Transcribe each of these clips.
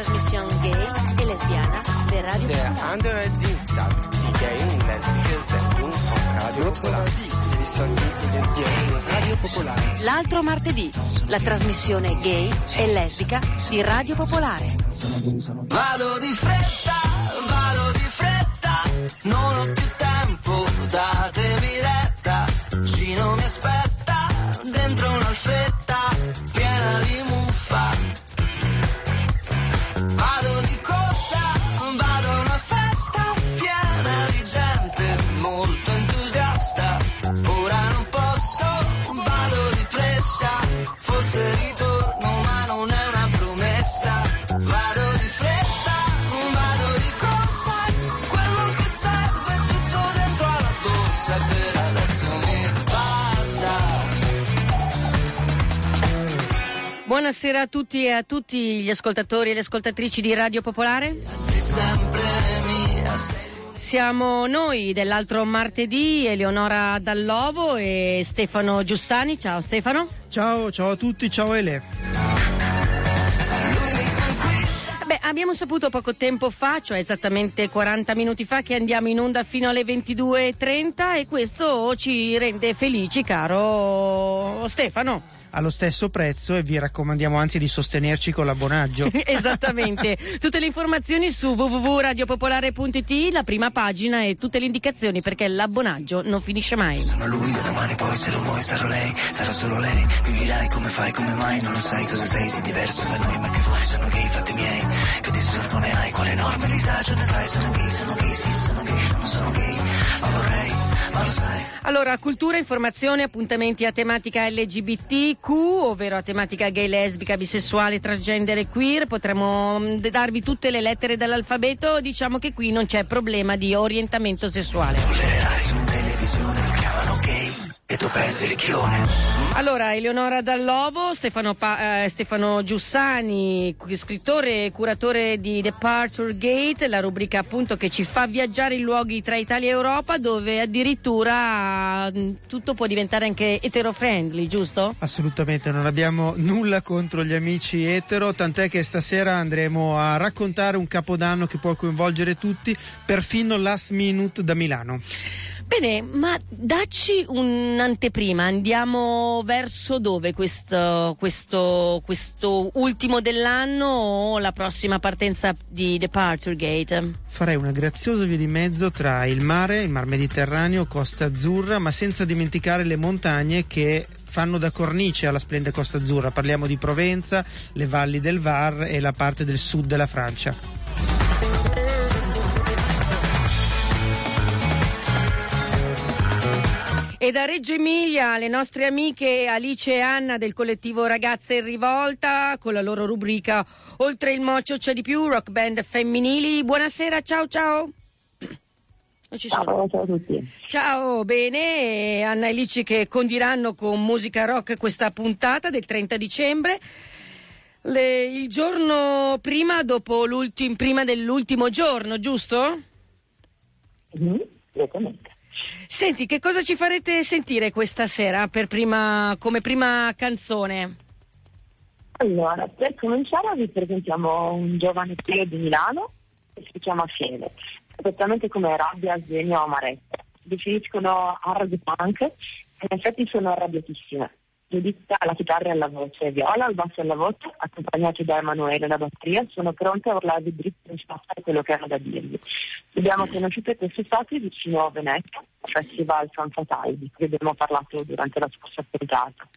trasmissione gay e lesbiana di Radio Der Popolare. andere Dienstag, die gay und lesbische Sendung auf Radio Popolare. Radio Popolare. L'altro martedì, la trasmissione gay e lesbica di Radio Popolare. Vado di fretta, vado di fretta, non ho più Buonasera a tutti e a tutti gli ascoltatori e le ascoltatrici di Radio Popolare. Siamo noi dell'altro martedì, Eleonora Dallovo e Stefano Giussani. Ciao Stefano. Ciao, ciao a tutti, ciao Ele. Beh, abbiamo saputo poco tempo fa, cioè esattamente 40 minuti fa, che andiamo in onda fino alle 22.30 e questo ci rende felici, caro Stefano. Allo stesso prezzo e vi raccomandiamo anzi di sostenerci con l'abbonaggio. Esattamente. Tutte le informazioni su www.radiopopolare.it, la prima pagina e tutte le indicazioni perché l'abbonaggio non finisce mai. Sono lui da domani poi se lo vuoi sarò lei, sarò solo lei Mi dirai come fai, come mai, non lo sai cosa sei Sei diverso da noi ma che vuoi, sono gay, fatti miei Che disturbo ne hai, quale enorme disagio ne trai Sono gay, sono gay, sì sono gay, non sono gay Ma vorrei, Allora, cultura, informazione, appuntamenti a tematica LGBTQ, ovvero a tematica gay, lesbica, bisessuale, transgender e queer. Potremmo mm, darvi tutte le lettere dell'alfabeto. Diciamo che qui non c'è problema di orientamento sessuale. E tu pensi ricchione Allora, Eleonora Dallovo, Stefano, Pa- eh, Stefano Giussani, scrittore e curatore di Departure Gate, la rubrica appunto che ci fa viaggiare in luoghi tra Italia e Europa dove addirittura mm, tutto può diventare anche etero-friendly, giusto? Assolutamente, non abbiamo nulla contro gli amici etero, tant'è che stasera andremo a raccontare un capodanno che può coinvolgere tutti, perfino Last Minute da Milano. Bene, ma dacci un'anteprima, andiamo verso dove questo, questo, questo ultimo dell'anno o la prossima partenza di Departure Gate? Farei una graziosa via di mezzo tra il mare, il mar Mediterraneo, Costa Azzurra, ma senza dimenticare le montagne che fanno da cornice alla splendida Costa Azzurra. Parliamo di Provenza, le valli del Var e la parte del sud della Francia. E da Reggio Emilia le nostre amiche Alice e Anna del collettivo Ragazze in Rivolta con la loro rubrica Oltre il mocio c'è di più, rock band femminili. Buonasera, ciao ciao. Non ci sono. Ciao, ciao a tutti. Ciao, bene, Anna e Alice che condiranno con musica rock questa puntata del 30 dicembre. Le- il giorno prima, dopo l'ultim- prima dell'ultimo giorno, giusto? Mhm, Esattamente. Senti, che cosa ci farete sentire questa sera prima- come prima canzone? Allora, per cominciare vi presentiamo un giovane trio di Milano che si chiama Fiele, esattamente come Rabbia, Svenio o Amaretta. Definiscono hard punk e in effetti sono arrabbiatissime. Giuditta alla chitarra e alla voce, Viola al basso e alla voce, accompagnati da Emanuele alla batteria, sono pronte a urlarvi dritto in faccia quello che hanno da dirvi. Li abbiamo conosciute quest'estate vicino a Venezia, al Festival San Fatale, di cui abbiamo parlato durante la scorsa puntata.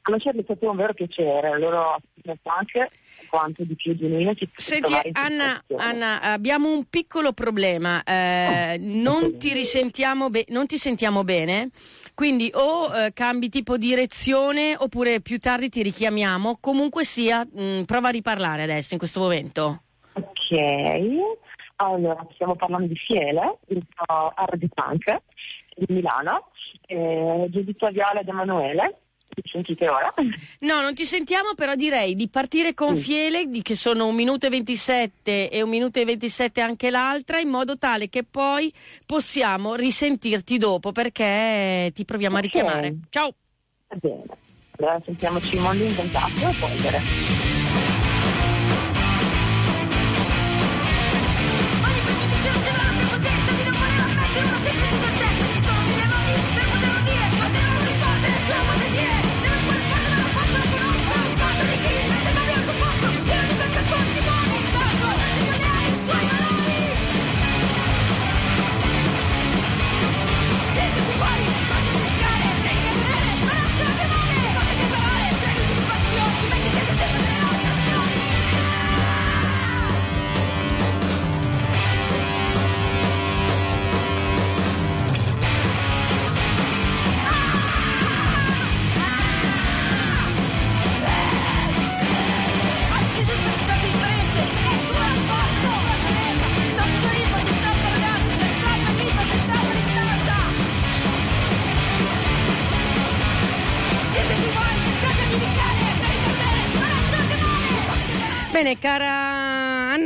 Conoscerli è stato un vero piacere, loro anche quanto di più genuine ci Senti, Anna. Anna, abbiamo un piccolo problema. eh, non, ti risentiamo be- non ti sentiamo bene, quindi o eh, cambi tipo direzione oppure più tardi ti richiamiamo. Comunque sia, mh, prova a riparlare adesso in questo momento. Ok, allora stiamo parlando di Fiele, il hard punk di Milano, eh, Giuditta Viola ed Emanuele, mi sentite ora? No, non ti sentiamo, però direi di partire con Mm. Fiele, di che sono un minuto e 27 e un minuto e 27 anche l'altra, in modo tale che poi possiamo risentirti dopo perché ti proviamo a Ok. richiamare. Ciao! Va bene, allora sentiamoci il mondo inventato e polvere.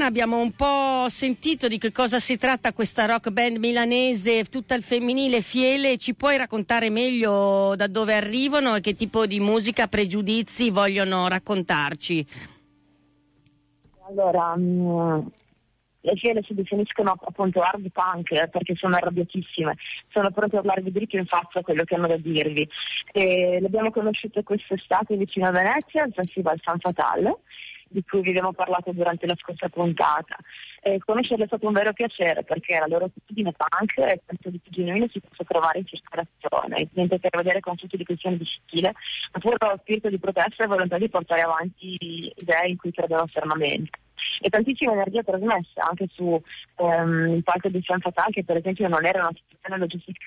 Abbiamo un po' sentito di che cosa si tratta questa rock band milanese, tutta il femminile Fiele. Ci puoi raccontare meglio da dove arrivano e che tipo di musica, pregiudizi vogliono raccontarci? Allora, mm, le fiere si definiscono appunto hard punk eh, perché sono arrabbiatissime, sono pronte a urlarvi dritto in faccia quello che hanno da dirvi. E le abbiamo conosciute quest'estate vicino a Venezia, al Festival San Fatale, di cui vi abbiamo parlato durante la scorsa puntata. E conoscerle è stato un vero piacere perché la loro attitudine punk e questo di più genuino si può trovare in circolazione, niente che vedere con tutti di questioni di stile, ma pure lo spirito di protesta e volontà di portare avanti idee in cui credono fermamente e tantissima energia trasmessa anche su ehm, il palco di San che per esempio non era una situazione logistica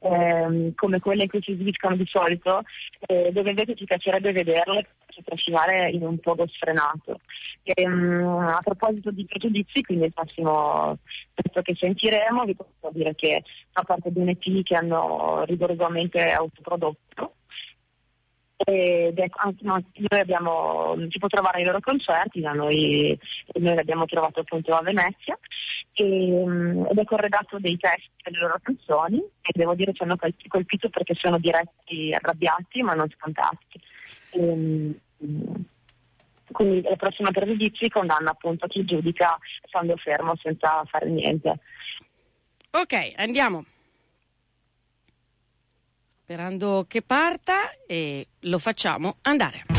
ehm, come quelle in cui si sviliscono di solito eh, dove invece ci piacerebbe vederle trascinare in un poco sfrenato. E, um, a proposito di pregiudizi, quindi il prossimo pezzo che sentiremo, vi posso dire che fa parte di un EP che hanno rigorosamente autoprodotto ed è, no, noi abbiamo, si può trovare ai loro concerti, da noi, noi l'abbiamo trovato appunto a Venezia e, mm, ed è corredato dei testi delle loro canzoni e devo dire ci hanno colpito perché sono diretti arrabbiati ma non scontati. Mm, quindi la prossima pregiudizi condanna appunto chi giudica stando fermo senza fare niente. Ok, andiamo sperando che parta e lo facciamo andare.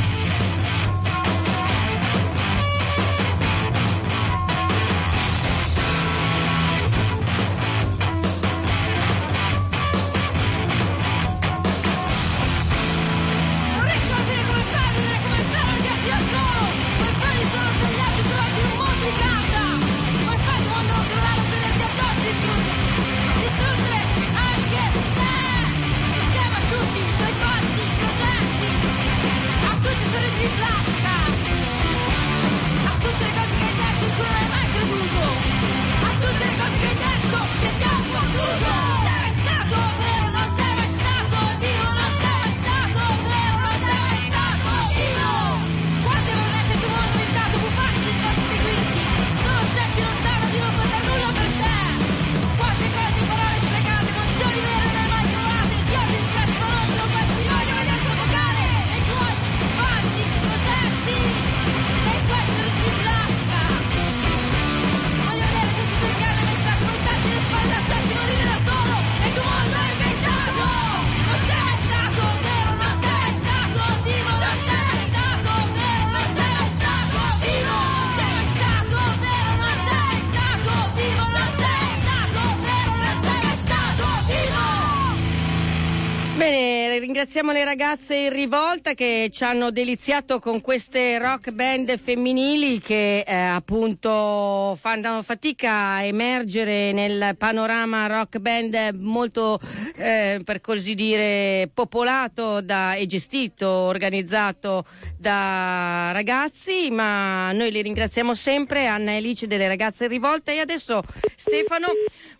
Bene, ringraziamo le ragazze in rivolta che ci hanno deliziato con queste rock band femminili che eh, appunto fanno fatica a emergere nel panorama rock band molto, eh, per così dire, popolato da, e gestito, organizzato da ragazzi, ma noi li ringraziamo sempre, Anna e Alice delle ragazze in rivolta. E adesso Stefano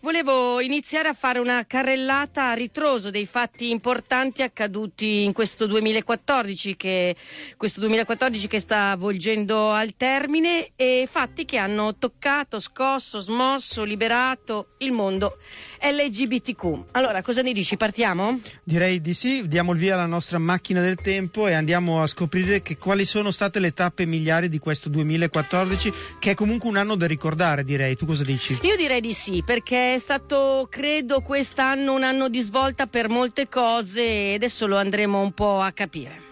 volevo iniziare a fare una carrellata a ritroso dei fatti importanti accaduti in questo 2014 che, questo 2014 che sta volgendo al termine e fatti che hanno toccato, scosso, smosso, liberato il mondo LGBTQ. Allora, cosa ne dici? Partiamo? Direi di sì, diamo il via alla nostra macchina del tempo e andiamo a scoprire che quali sono state le tappe miliari di questo 2014, che è comunque un anno da ricordare, direi. Tu cosa dici? Io direi di sì, perché è stato, credo, quest'anno un anno di svolta per molte cose e adesso lo andremo un po' a capire.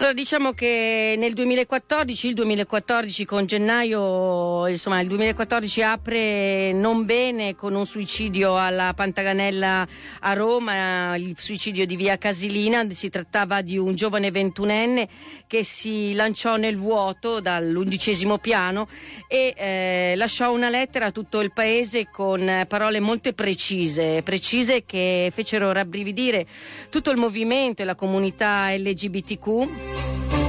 Allora, diciamo che nel 2014, il 2014 con gennaio, insomma, il 2014 apre non bene con un suicidio alla Pantaganella a Roma, il suicidio di via Casilina. Si trattava di un giovane ventunenne che si lanciò nel vuoto dall'undicesimo piano e eh, lasciò una lettera a tutto il paese con parole molto precise, precise che fecero rabbrividire tutto il movimento e la comunità LGBTQ. Música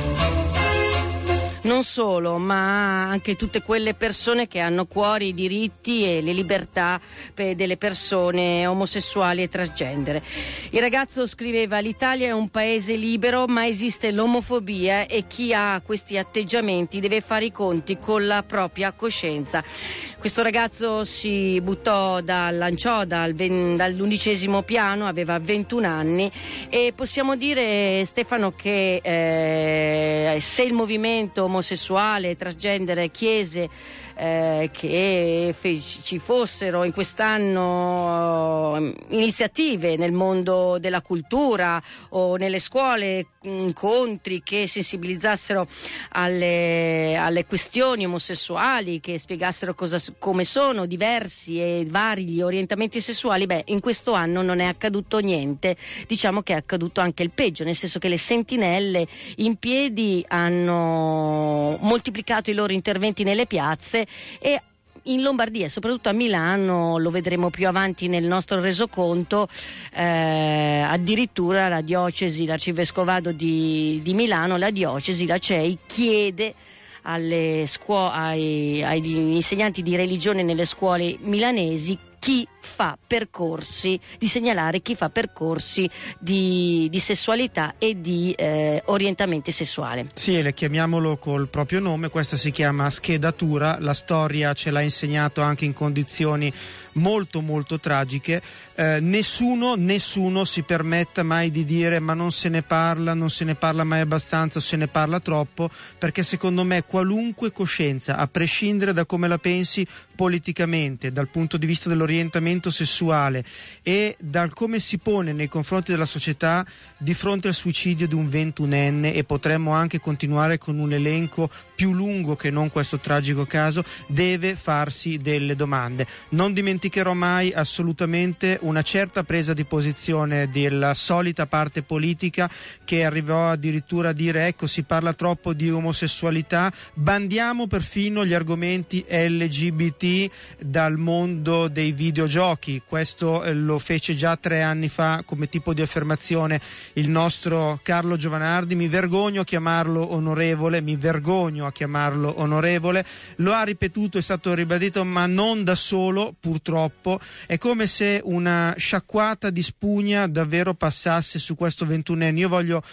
Non solo, ma anche tutte quelle persone che hanno a cuore i diritti e le libertà delle persone omosessuali e transgender. Il ragazzo scriveva: L'Italia è un paese libero, ma esiste l'omofobia e chi ha questi atteggiamenti deve fare i conti con la propria coscienza. Questo ragazzo si buttò, da, lanciò dal dall'undicesimo piano, aveva 21 anni e possiamo dire Stefano che eh, se il movimento omosessuale, transgender chiese eh, che fe- ci fossero in quest'anno eh, iniziative nel mondo della cultura o nelle scuole, incontri che sensibilizzassero alle, alle questioni omosessuali, che spiegassero cosa, come sono diversi e vari gli orientamenti sessuali, beh, in questo anno non è accaduto niente. Diciamo che è accaduto anche il peggio, nel senso che le sentinelle in piedi hanno moltiplicato i loro interventi nelle piazze e in Lombardia e soprattutto a Milano, lo vedremo più avanti nel nostro resoconto, eh, addirittura la diocesi, l'arcivescovado di, di Milano, la diocesi, la CEI, chiede scuo- ai, agli insegnanti di religione nelle scuole milanesi chi fa percorsi, di segnalare chi fa percorsi di, di sessualità e di eh, orientamento sessuale. Sì, le chiamiamolo col proprio nome, questa si chiama schedatura, la storia ce l'ha insegnato anche in condizioni molto molto tragiche, Eh, nessuno, nessuno si permetta mai di dire ma non se ne parla, non se ne parla mai abbastanza, se ne parla troppo, perché secondo me qualunque coscienza, a prescindere da come la pensi politicamente, dal punto di vista dell'orientamento sessuale e dal come si pone nei confronti della società di fronte al suicidio di un ventunenne e potremmo anche continuare con un elenco più lungo che non questo tragico caso, deve farsi delle domande. Non dimenticherò mai assolutamente una certa presa di posizione della solita parte politica che arrivò addirittura a dire ecco si parla troppo di omosessualità, bandiamo perfino gli argomenti LGBT dal mondo dei videogiochi. Questo eh, lo fece già tre anni fa come tipo di affermazione il nostro Carlo Giovanardi. Mi vergogno a chiamarlo onorevole, mi vergogno a chiamarlo onorevole. Lo ha ripetuto, è stato ribadito, ma non da solo, purtroppo. È come se una sciacquata di spugna davvero passasse su questo ventunenne. Io voglio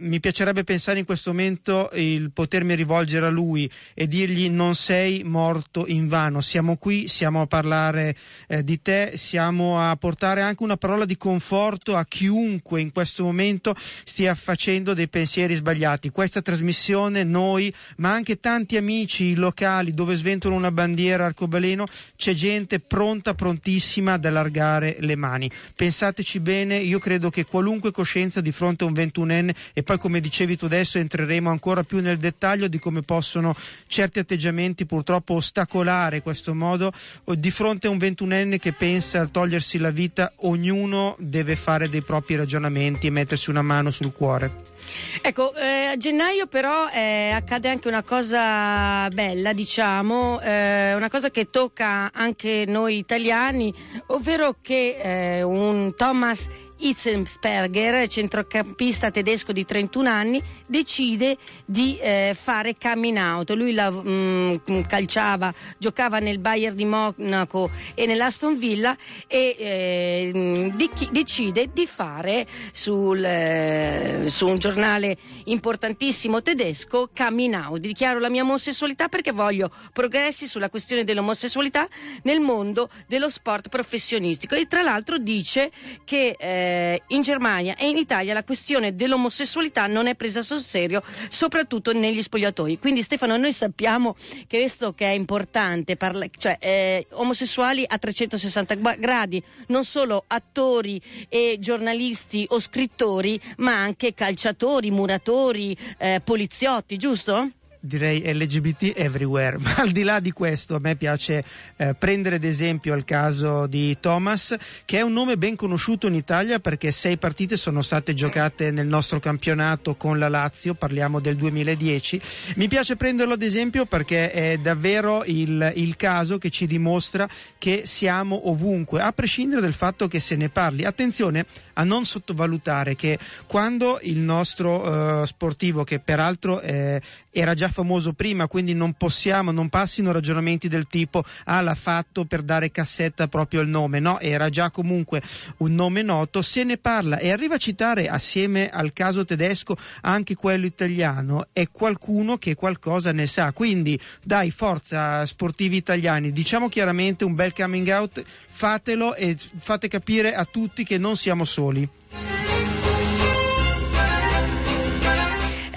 mi piacerebbe pensare in questo momento il potermi rivolgere a lui e dirgli non sei morto in vano, siamo qui, siamo a parlare eh, di te, siamo a portare anche una parola di conforto a chiunque in questo momento stia facendo dei pensieri sbagliati. Questa trasmissione, noi, ma anche tanti amici locali dove sventolano una bandiera arcobaleno, c'è gente pronta, prontissima ad allargare le mani. Pensateci bene, io credo che qualunque coscienza di fronte a un ventunenne e poi come dicevi tu adesso entreremo ancora più nel dettaglio di come possono certi atteggiamenti purtroppo ostacolare questo modo di fronte a un ventunenne che pensa a togliersi la vita ognuno deve fare dei propri ragionamenti e mettersi una mano sul cuore. Ecco, eh, a gennaio però eh, accade anche una cosa bella, diciamo, eh, una cosa che tocca anche noi italiani, ovvero che eh, un Thomas Hitzensperger, centrocampista tedesco di 31 anni, decide di eh, fare coming out. Lui la, mm, calciava, giocava nel Bayern di Monaco e nell'Aston Villa e eh, mm, di- decide di fare sul, eh, su un giornale importantissimo tedesco coming out. Dichiaro la mia omosessualità perché voglio progressi sulla questione dell'omosessualità nel mondo dello sport professionistico e tra l'altro dice che eh, in Germania e in Italia la questione dell'omosessualità non è presa sul serio, soprattutto negli spogliatoi. Quindi Stefano, noi sappiamo che questo che è importante, parla- cioè eh, omosessuali a 360 gua- gradi, non solo attori e giornalisti o scrittori, ma anche calciatori, muratori, eh, poliziotti, giusto? Direi LGBT everywhere, ma al di là di questo a me piace eh, prendere ad esempio il caso di Thomas, che è un nome ben conosciuto in Italia perché sei partite sono state giocate nel nostro campionato con la Lazio, parliamo del 2010. Mi piace prenderlo ad esempio perché è davvero il, il caso che ci dimostra che siamo ovunque, a prescindere dal fatto che se ne parli. Attenzione, a non sottovalutare che quando il nostro eh, sportivo, che peraltro eh, era già famoso prima, quindi non possiamo, non passino ragionamenti del tipo ah l'ha fatto per dare cassetta proprio il nome, no, era già comunque un nome noto, se ne parla e arriva a citare assieme al caso tedesco anche quello italiano, è qualcuno che qualcosa ne sa, quindi dai forza sportivi italiani, diciamo chiaramente un bel coming out, fatelo e fate capire a tutti che non siamo soli. soli.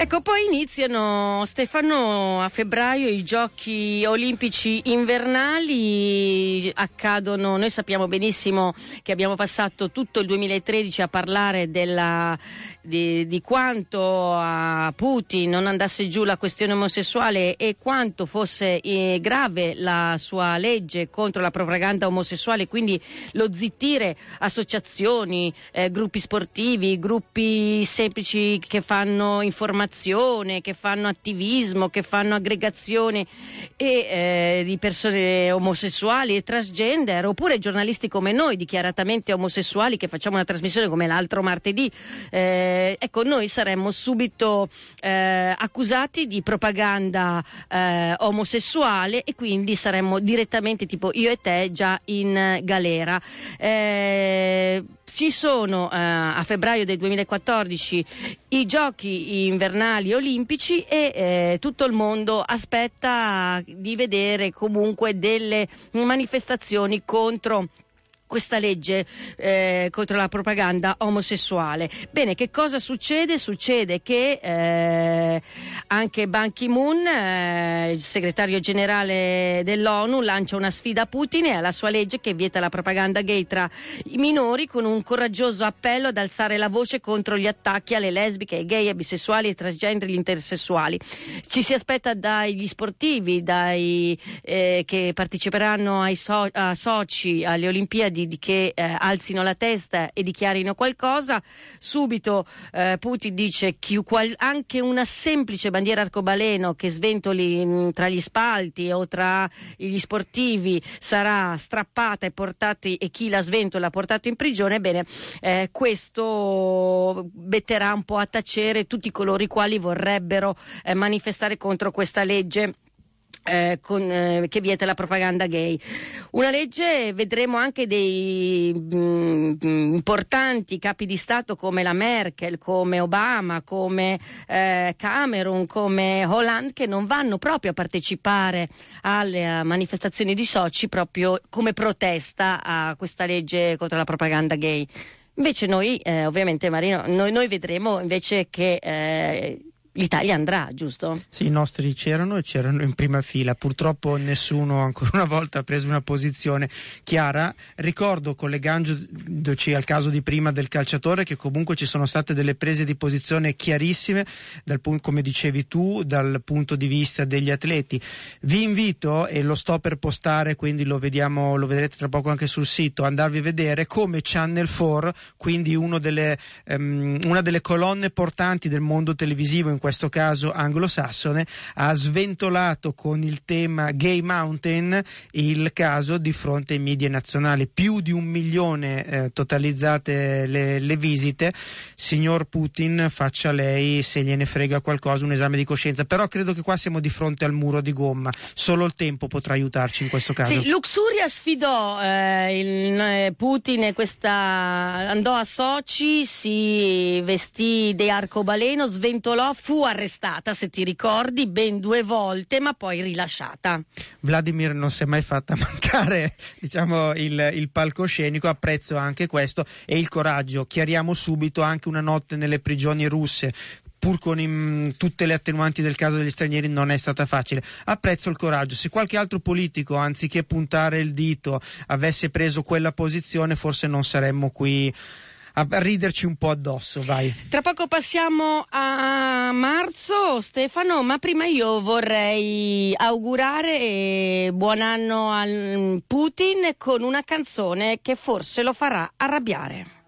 Ecco, poi iniziano, Stefano, a febbraio i giochi olimpici invernali, accadono, noi sappiamo benissimo che abbiamo passato tutto il 2013 a parlare della, di, di quanto a Putin non andasse giù la questione omosessuale e quanto fosse eh, grave la sua legge contro la propaganda omosessuale, quindi lo zittire associazioni, eh, gruppi sportivi, gruppi semplici che fanno informazione, che fanno attivismo, che fanno aggregazione e, eh, di persone omosessuali e transgender, oppure giornalisti come noi, dichiaratamente omosessuali, che facciamo una trasmissione come l'altro martedì. Eh, ecco, noi saremmo subito eh, accusati di propaganda eh, omosessuale e quindi saremmo direttamente, tipo io e te, già in galera. Eh, ci sono eh, a febbraio del 2014 i giochi invernali olimpici e eh, tutto il mondo aspetta di vedere comunque delle manifestazioni contro questa legge eh, contro la propaganda omosessuale. Bene, che cosa succede? Succede che eh, anche Ban Ki-moon, eh, il segretario generale dell'ONU, lancia una sfida a Putin e alla sua legge che vieta la propaganda gay tra i minori con un coraggioso appello ad alzare la voce contro gli attacchi alle lesbiche, ai gay, ai bisessuali, ai transgender, agli intersessuali. Ci si aspetta dagli sportivi, dai, eh, che parteciperanno ai so- a Sochi, alle Olimpiadi, di che eh, alzino la testa e dichiarino qualcosa. Subito eh, Putin dice che anche una semplice bandiera arcobaleno che sventoli mh, tra gli spalti o tra gli sportivi sarà strappata e, portati, e chi la sventola portato in prigione. Bene, eh, questo metterà un po' a tacere tutti coloro i quali vorrebbero eh, manifestare contro questa legge. Eh, con, eh, che vieta la propaganda gay. Una legge, vedremo anche dei mm, mm, importanti capi di Stato come la Merkel, come Obama, come eh, Cameron, come Hollande che non vanno proprio a partecipare alle eh, manifestazioni di Sochi proprio come protesta a questa legge contro la propaganda gay. Invece noi, eh, ovviamente Marino, noi, noi vedremo invece che eh, l'Italia andrà, giusto? Sì, i nostri c'erano e c'erano in prima fila. Purtroppo nessuno ancora una volta ha preso una posizione chiara. Ricordo, collegandoci al caso di prima del calciatore, che comunque ci sono state delle prese di posizione chiarissime, dal come dicevi tu, dal punto di vista degli atleti. Vi invito, e lo sto per postare, quindi lo vediamo, lo vedrete tra poco anche sul sito, andarvi a vedere come Channel 4, quindi delle, um, una delle colonne portanti del mondo televisivo in questo caso anglosassone, ha sventolato con il tema Gay Mountain il caso di fronte ai media nazionali. Più di un milione eh, totalizzate le, le, visite. Signor Putin, faccia lei, se gliene frega qualcosa, un esame di coscienza. Però credo che qua siamo di fronte al muro di gomma. Solo il tempo potrà aiutarci in questo caso. Sì, Luxuria sfidò eh, il, eh, Putin questa andò a Sochi, si vestì di arcobaleno, sventolò, fu arrestata, se ti ricordi, ben due volte, ma poi rilasciata. Vladimir non si è mai fatta mancare diciamo, il, il palcoscenico, apprezzo anche questo e il coraggio. Chiariamo subito anche una notte nelle prigioni russe pur con in, tutte le attenuanti del caso degli stranieri non è stata facile. Apprezzo il coraggio. Se qualche altro politico, anziché puntare il dito, avesse preso quella posizione, forse non saremmo qui a riderci un po' addosso, vai. Tra poco passiamo a marzo, Stefano, ma prima io vorrei augurare buon anno a Putin con una canzone che forse lo farà arrabbiare.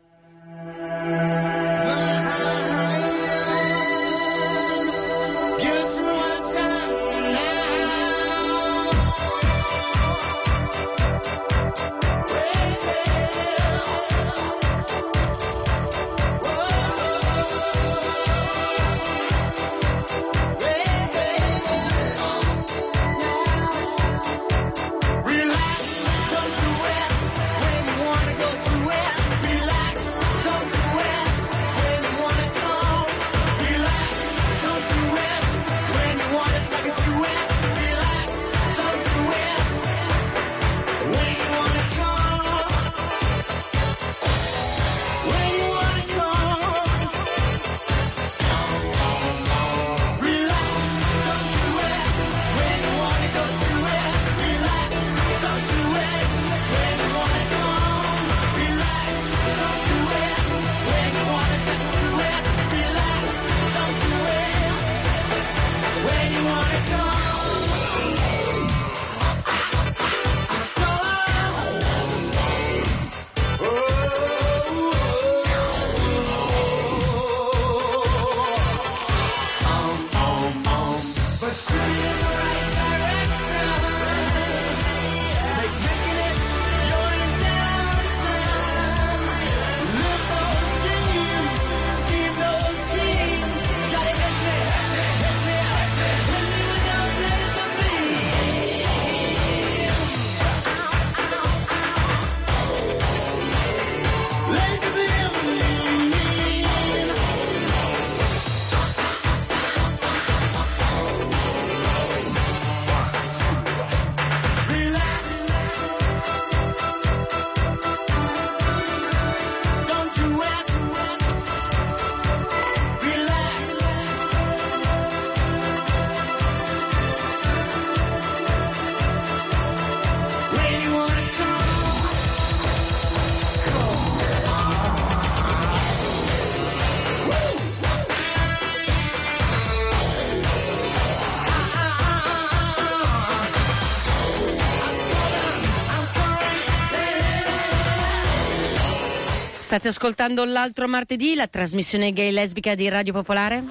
State ascoltando l'altro martedì, la trasmissione gay lesbica di Radio Popolare?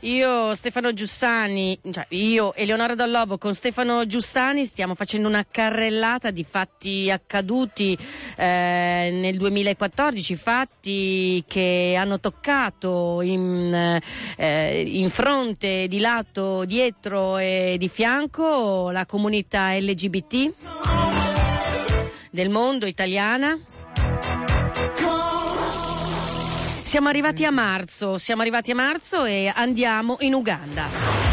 Io, Stefano Giussani, cioè io, Eleonora Dallovo con Stefano Giussani stiamo facendo una carrellata di fatti accaduti eh, nel 2014, fatti che hanno toccato in, eh, in fronte, di lato, dietro e di fianco la comunità LGBT del mondo italiana. Siamo arrivati a marzo, siamo arrivati a marzo e andiamo in Uganda.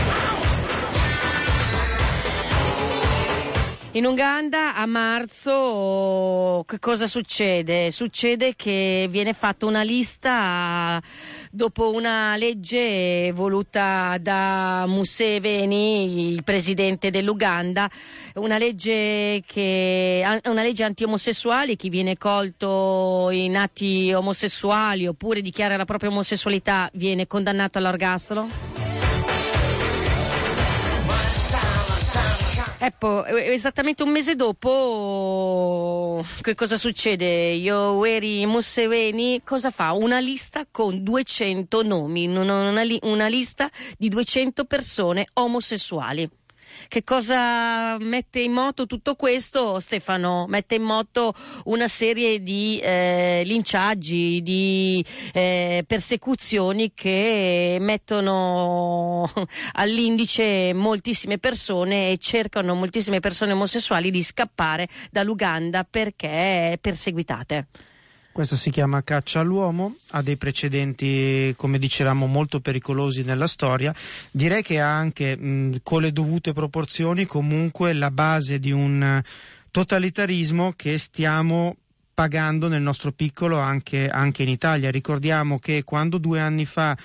In Uganda a marzo che cosa succede? Succede che viene fatta una lista dopo una legge voluta da Museveni, il presidente dell'Uganda, una legge, che, una legge anti-omosessuali, chi viene colto in atti omosessuali oppure dichiara la propria omosessualità viene condannato all'ergastolo. Ecco, esattamente un mese dopo, che cosa succede? Yoweri Museveni cosa fa? Una lista con 200 nomi, una, una li- una lista di 200 persone omosessuali. Che cosa mette in moto tutto questo, Stefano? Mette in moto una serie di eh, linciaggi, di eh, persecuzioni che mettono all'indice moltissime persone e cercano moltissime persone omosessuali di scappare dall'Uganda perché perseguitate. Questa si chiama caccia all'uomo, ha dei precedenti, come dicevamo, molto pericolosi nella storia. Direi che ha anche, mh, con le dovute proporzioni, comunque la base di un totalitarismo che stiamo pagando nel nostro piccolo anche, anche in Italia. Ricordiamo che quando due anni fa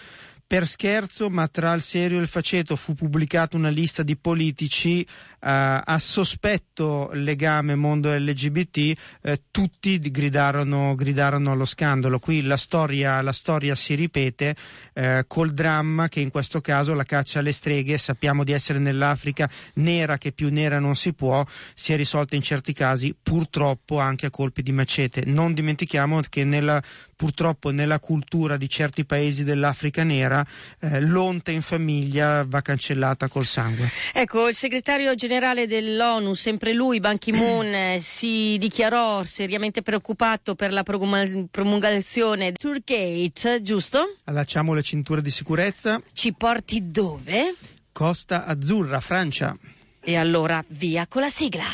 per scherzo, ma tra il serio e il faceto fu pubblicata una lista di politici eh, a sospetto legame mondo LGBT, eh, tutti gridarono, gridarono allo scandalo. Qui la storia, la storia si ripete eh, col dramma che in questo caso la caccia alle streghe, sappiamo di essere nell'Africa nera che più nera non si può, si è risolta in certi casi purtroppo anche a colpi di macete. Non dimentichiamo che nella, purtroppo nella cultura di certi paesi dell'Africa nera eh, l'onta in famiglia va cancellata col sangue. Ecco, il segretario generale dell'ONU, sempre lui, Ban Ki-moon, eh, si dichiarò seriamente preoccupato per la promulga- promulgazione di Turkgate, giusto? Allacciamo le cinture di sicurezza. Ci porti dove? Costa Azzurra, Francia. E allora via con la sigla.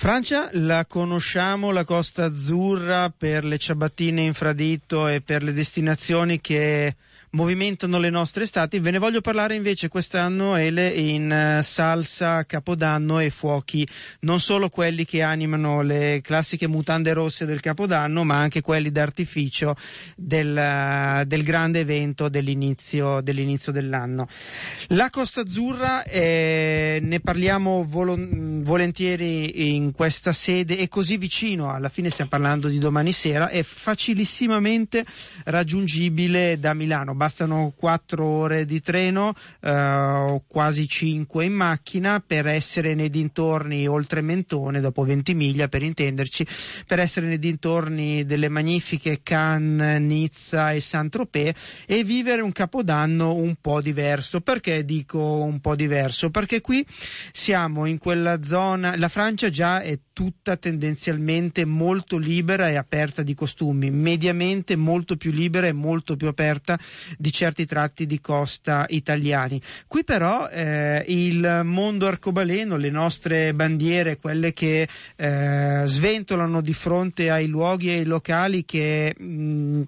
Francia la conosciamo, la Costa Azzurra, per le ciabattine infraditto e per le destinazioni che movimentano le nostre estati. Ve ne voglio parlare invece quest'anno Ele in eh, salsa, capodanno e fuochi, non solo quelli che animano le classiche mutande rosse del capodanno, ma anche quelli d'artificio del, eh, del grande evento dell'inizio, dell'inizio dell'anno. La Costa Azzurra, eh, ne parliamo volo- volentieri in questa sede, è così vicino, alla fine stiamo parlando di domani sera, è facilissimamente raggiungibile da Milano, bastano 4 ore di treno, eh, o quasi 5 in macchina per essere nei dintorni oltre Mentone, dopo 20 miglia per intenderci, per essere nei dintorni delle magnifiche Cannes, Nizza e Saint-Tropez e vivere un capodanno un po' diverso. Perché dico un po' diverso? Perché qui siamo in quella zona, la Francia già è tutta tendenzialmente molto libera e aperta di costumi, mediamente molto più libera e molto più aperta di certi tratti di costa italiani. Qui però eh, il mondo arcobaleno, le nostre bandiere, quelle che eh, sventolano di fronte ai luoghi e ai locali che mh,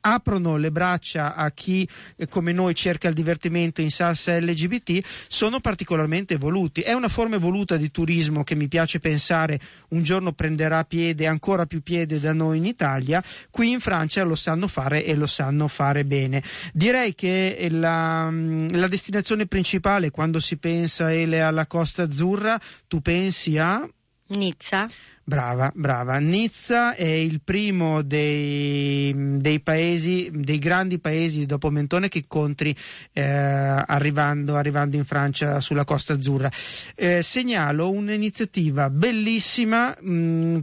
aprono le braccia a chi eh, come noi cerca il divertimento in salsa LGBT sono particolarmente evoluti. È una forma evoluta di turismo che mi piace pensare un giorno prenderà piede, ancora più piede da noi in Italia. Qui in Francia lo sanno fare e lo sanno fare bene. Direi che la, la destinazione principale quando si pensa Ele, alla Costa Azzurra, tu pensi a Nizza. Brava, brava. Nizza è il primo dei, dei paesi, dei grandi paesi dopo Mentone che incontri eh, arrivando, arrivando in Francia sulla Costa Azzurra. Eh, segnalo un'iniziativa bellissima. Mh,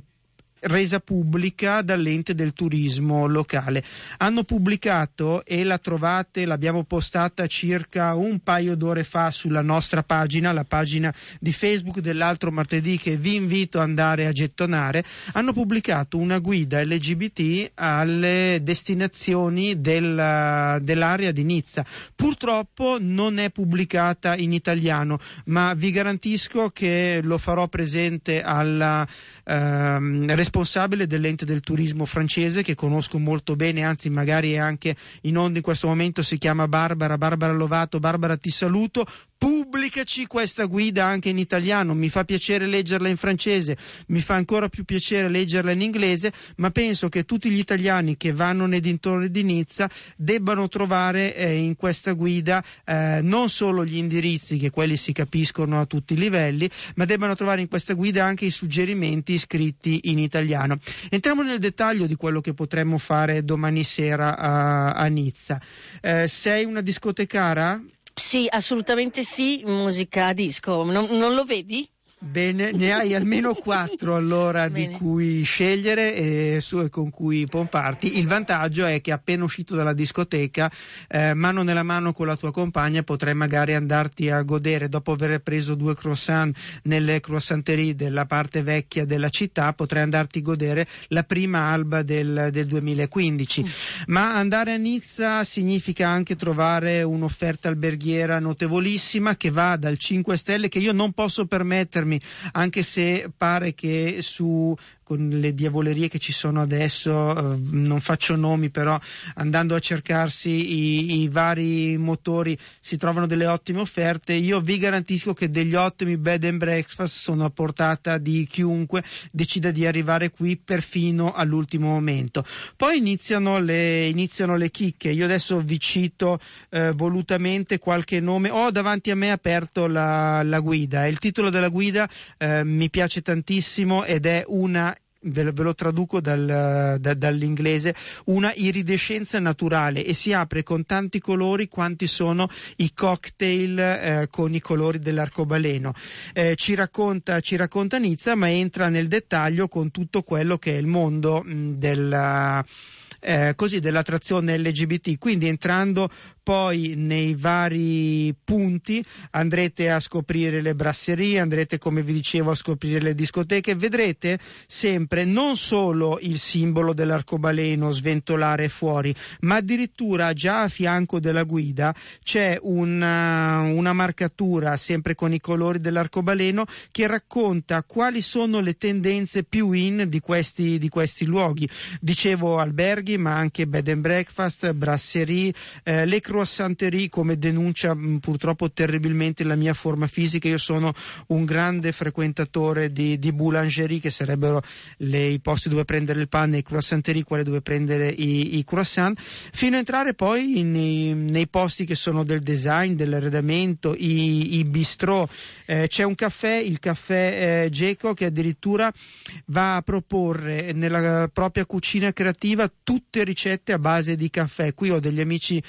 resa pubblica dall'ente del turismo locale. Hanno pubblicato e la trovate, l'abbiamo postata circa un paio d'ore fa sulla nostra pagina, la pagina di Facebook dell'altro martedì che vi invito ad andare a gettonare. Hanno pubblicato una guida LGBT alle destinazioni del, dell'area di Nizza. Purtroppo non è pubblicata in italiano, ma vi garantisco che lo farò presente alla ehm, responsabile dell'ente del turismo francese che conosco molto bene, anzi magari è anche in onda in questo momento, si chiama Barbara, Barbara Lovato, Barbara ti saluto, pubblicaci questa guida anche in italiano, mi fa piacere leggerla in francese, mi fa ancora più piacere leggerla in inglese, ma penso che tutti gli italiani che vanno nei dintorni di Nizza debbano trovare eh, in questa guida eh, non solo gli indirizzi, che quelli si capiscono a tutti i livelli, ma debbano trovare in questa guida anche i suggerimenti scritti in italiano. Entriamo nel dettaglio di quello che potremmo fare domani sera a, a Nizza. Eh, sei una discotecara? Sì, assolutamente sì, musica disco. Non, non lo vedi? Bene, ne hai almeno quattro allora di Bene. cui scegliere e, su, e con cui pomparti. Il vantaggio è che appena uscito dalla discoteca, eh, mano nella mano con la tua compagna, potrai magari andarti a godere dopo aver preso due croissant nelle croissanterie della parte vecchia della città, potrai andarti a godere la prima alba del, del 2015. Ma andare a Nizza significa anche trovare un'offerta alberghiera notevolissima che va dal 5 stelle che io non posso permettermi anche se pare che su con le diavolerie che ci sono adesso, eh, non faccio nomi, però andando a cercarsi i, i vari motori si trovano delle ottime offerte. Io vi garantisco che degli ottimi bed and breakfast sono a portata di chiunque decida di arrivare qui perfino all'ultimo momento. Poi iniziano le, iniziano le chicche. Io adesso vi cito eh, volutamente qualche nome. Ho davanti a me aperto la, la guida. Il titolo della guida eh, mi piace tantissimo ed è una ve lo, ve lo traduco dal- da- dall'inglese, una iridescenza naturale e si apre con tanti colori quanti sono i cocktail eh, con i colori dell'arcobaleno. Eh, ci, racconta, ci racconta Nizza, ma entra nel dettaglio con tutto quello che è il mondo mh, della eh, così dell'attrazione LGBT, quindi entrando poi nei vari punti andrete a scoprire le brasserie, andrete come vi dicevo a scoprire le discoteche, vedrete sempre non solo il simbolo dell'arcobaleno sventolare fuori, ma addirittura già a fianco della guida c'è una, una marcatura sempre con i colori dell'arcobaleno che racconta quali sono le tendenze più in di questi, di questi luoghi. Dicevo alberghi, ma anche bed and breakfast, brasserie, eh, le croissanterie, come denuncia mh, purtroppo terribilmente la mia forma fisica. Io sono un grande frequentatore di, di boulangerie, che sarebbero le- i posti dove prendere il pane, e i croissanterie, quelli dove prendere i, i croissant, fino a entrare poi nei, nei posti che sono del design, dell'arredamento, i, i bistrò. Eh, c'è un caffè, il caffè eh, Geco, che addirittura va a proporre nella propria cucina creativa tutte ricette a base di caffè. Qui ho degli amici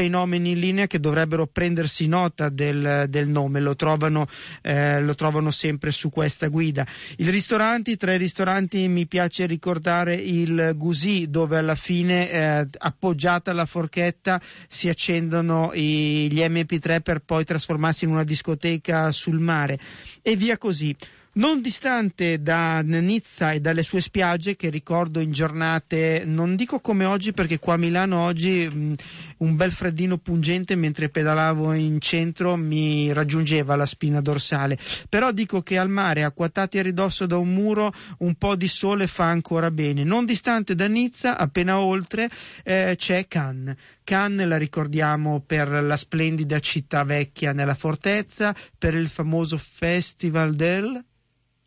caffeinomeni in linea che dovrebbero prendersi nota del, del nome, lo trovano, eh, lo trovano sempre su questa guida. I ristoranti, tra i ristoranti mi piace ricordare il Gusì, dove alla fine eh, appoggiata alla forchetta si accendono i- gli MP3 per poi trasformarsi in una discoteca sul mare e via così. Non distante da Nizza e dalle sue spiagge, che ricordo in giornate, non dico come oggi, perché qua a Milano oggi mh, un bel freddino pungente mentre pedalavo in centro mi raggiungeva la spina dorsale. Però dico che al mare, acquattati a ridosso da un muro, un po' di sole fa ancora bene. Non distante da Nizza, appena oltre, eh, c'è Cannes. Cannes la ricordiamo per la splendida città vecchia nella fortezza, per il famoso Festival del...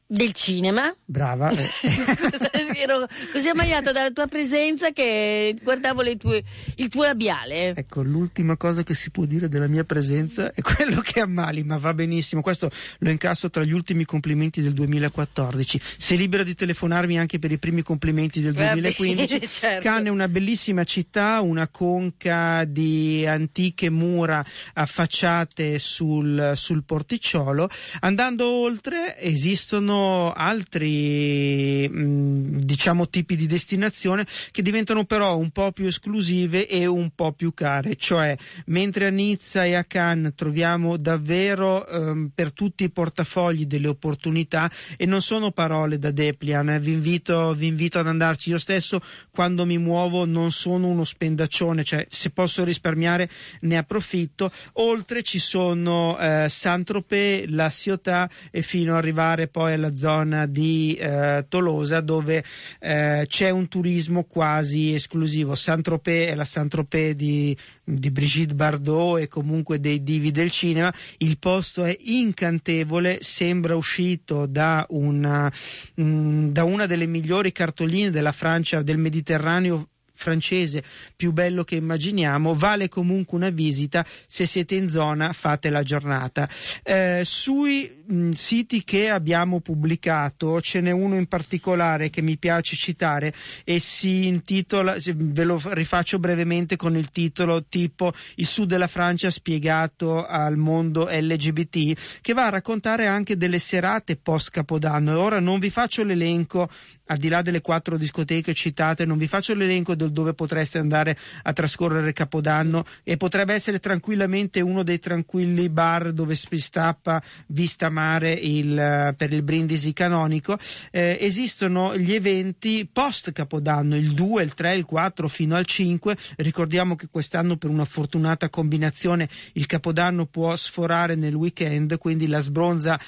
Del cinema. Brava. Ero così ammaliata dalla tua presenza che guardavo tue- il tuo labiale. Ecco, l'ultima cosa che si può dire della mia presenza è quello che ammali, ma va benissimo. Questo lo incasso tra gli ultimi complimenti del 2014. Sei libera di telefonarmi anche per i primi complimenti del Va 2015. bene, certo. Cannes è una bellissima città, una conca di antiche mura affacciate sul, sul porticciolo. Andando oltre esistono altri mh, diciamo tipi di destinazione che diventano però un po' più esclusive e un po' più care, cioè mentre a Nizza e a Cannes troviamo davvero ehm, per tutti i portafogli delle opportunità e non sono parole da Deplian, eh, vi, invito, vi invito ad andarci. Io stesso quando mi muovo non sono uno spendaccione, cioè se posso risparmiare ne approfitto. Oltre ci sono eh, Saint-Tropez, La Ciotat e fino ad arrivare poi alla zona di eh, Tolosa dove eh, c'è un turismo quasi esclusivo. Saint-Tropez è la Saint-Tropez di, di Brigitte Bardot e comunque dei divi del cinema. Il posto è incantevole, sembra uscito da una, mh, da una delle migliori cartoline della Francia, del Mediterraneo francese più bello che immaginiamo vale comunque una visita se siete in zona fate la giornata Eh, sui siti che abbiamo pubblicato ce n'è uno in particolare che mi piace citare e si intitola ve lo rifaccio brevemente con il titolo tipo il sud della Francia spiegato al mondo LGBT che va a raccontare anche delle serate post capodanno ora non vi faccio l'elenco al di là delle quattro discoteche citate, non vi faccio l'elenco del dove potreste andare a trascorrere Capodanno e potrebbe essere tranquillamente uno dei tranquilli bar dove si stappa vista mare il, eh, per il brindisi canonico. Eh, esistono gli eventi post Capodanno, il 2, il 3, il 4 fino al 5. Ricordiamo che quest'anno per una fortunata combinazione il Capodanno può sforare nel weekend, quindi la sbronza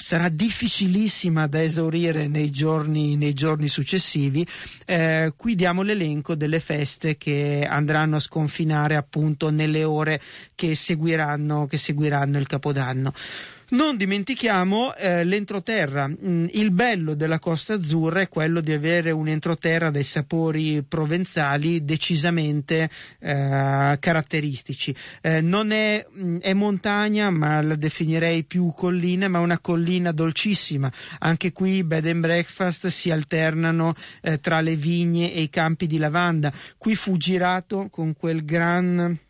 sarà difficilissima da esaurire nei giorni, nei giorni successivi. Eh, qui diamo l'elenco delle feste che andranno a sconfinare appunto nelle ore che seguiranno, che seguiranno il Capodanno. Non dimentichiamo eh, l'entroterra. Mm, il bello della Costa Azzurra è quello di avere un entroterra dai sapori provenzali decisamente eh, caratteristici. Eh, non è, mm, è montagna, ma la definirei più collina, ma una collina dolcissima. Anche qui bed and breakfast si alternano eh, tra le vigne e i campi di lavanda. Qui fu girato con quel gran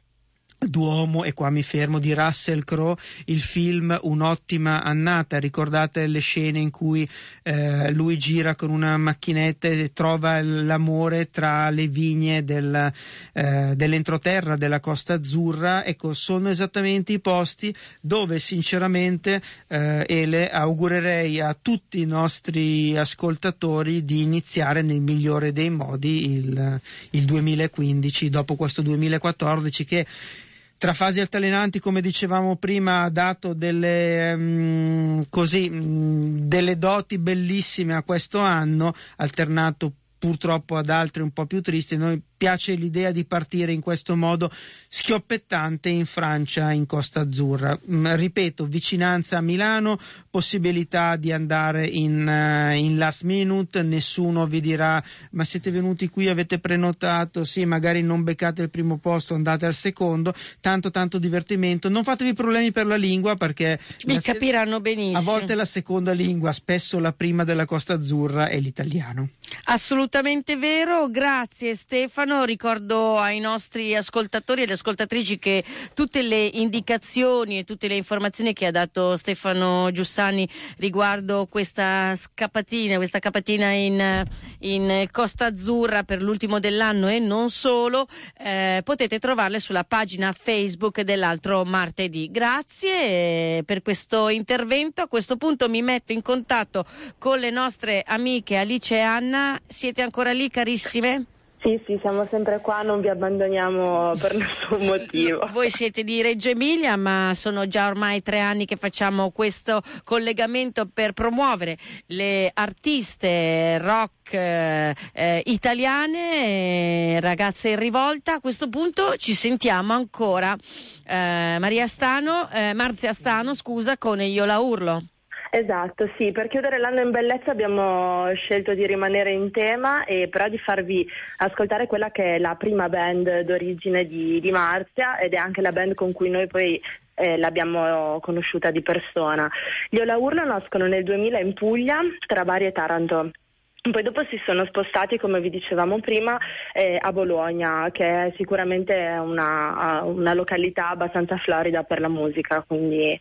Duomo e qua mi fermo di Russell Crowe il film Un'ottima annata. Ricordate le scene in cui eh, lui gira con una macchinetta e trova l'amore tra le vigne del, eh, dell'entroterra della Costa Azzurra? Ecco sono esattamente i posti dove sinceramente eh, Ele augurerei a tutti i nostri ascoltatori di iniziare nel migliore dei modi il, il 2015 dopo questo 2014 che tra fasi altalenanti, come dicevamo prima, ha dato delle, mm, così, mm, delle doti bellissime a questo anno, alternato purtroppo ad altri un po' più tristi. Noi piace l'idea di partire in questo modo schioppettante in Francia, in Costa Azzurra. Mm, ripeto, vicinanza a Milano, possibilità di andare in, uh, in, last minute, nessuno vi dirà ma siete venuti qui, avete prenotato, sì, magari non beccate il primo posto, andate al secondo, tanto tanto divertimento, non fatevi problemi per la lingua perché vi capiranno benissimo. A volte la seconda lingua, spesso la prima della Costa Azzurra è l'italiano. Assolutamente vero, grazie Stefano. Ricordo ai nostri ascoltatori e alle ascoltatrici che tutte le indicazioni e tutte le informazioni che ha dato Stefano Giussani riguardo questa scappatina, questa capatina in, in Costa Azzurra per l'ultimo dell'anno e non solo, eh, potete trovarle sulla pagina Facebook dell'altro martedì. Grazie per questo intervento. A questo punto mi metto in contatto con le nostre amiche Alice e Anna. Siete ancora lì, carissime? Sì, sì, siamo sempre qua, non vi abbandoniamo per nessun motivo. Voi siete di Reggio Emilia, ma sono già ormai tre anni che facciamo questo collegamento per promuovere le artiste rock eh, eh, italiane, eh, ragazze in rivolta. A questo punto ci sentiamo ancora eh, Maria Stano, eh, Marzia Stano, scusa, con Io la urlo. Esatto, sì, per chiudere l'anno in bellezza abbiamo scelto di rimanere in tema e però di farvi ascoltare quella che è la prima band d'origine di, di Marzia ed è anche la band con cui noi poi eh, l'abbiamo conosciuta di persona. Gli Ola Urlo nascono nel 2000 in Puglia, tra Bari e Taranto. Poi dopo si sono spostati, come vi dicevamo prima, eh, a Bologna, che è sicuramente una, una, località abbastanza florida per la musica, quindi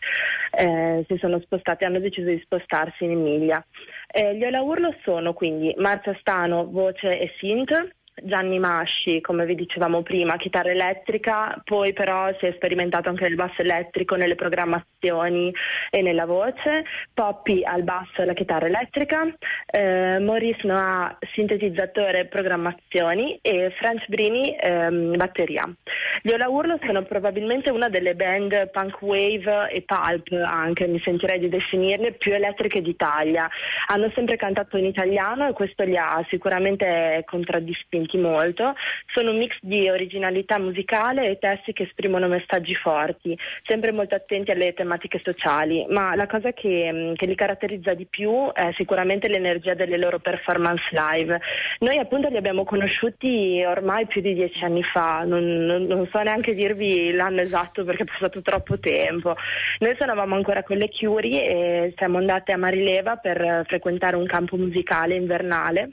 eh, si sono spostati, hanno deciso di spostarsi in Emilia. Eh, gli Ola Urlo sono quindi Marzia Stano, voce e synth, Gianni Masci, come vi dicevamo prima, chitarra elettrica, poi però si è sperimentato anche nel basso elettrico, nelle programmazioni e nella voce, Poppy al basso e alla chitarra elettrica, eh, Maurice Noah sintetizzatore e programmazioni e French Brini ehm, batteria. Ola Urlo sono probabilmente una delle band punk wave e pulp anche, mi sentirei di definirle, più elettriche d'Italia. Hanno sempre cantato in italiano e questo li ha sicuramente contraddistinti senti molto, sono un mix di originalità musicale e testi che esprimono messaggi forti, sempre molto attenti alle tematiche sociali, ma la cosa che, mm, che li caratterizza di più è sicuramente l'energia delle loro performance live. Noi appunto li abbiamo conosciuti ormai più di dieci anni fa, non, non, non so neanche dirvi l'anno esatto perché è passato troppo tempo. Noi suonavamo ancora con le Curie e siamo andate a Marileva per frequentare un campo musicale invernale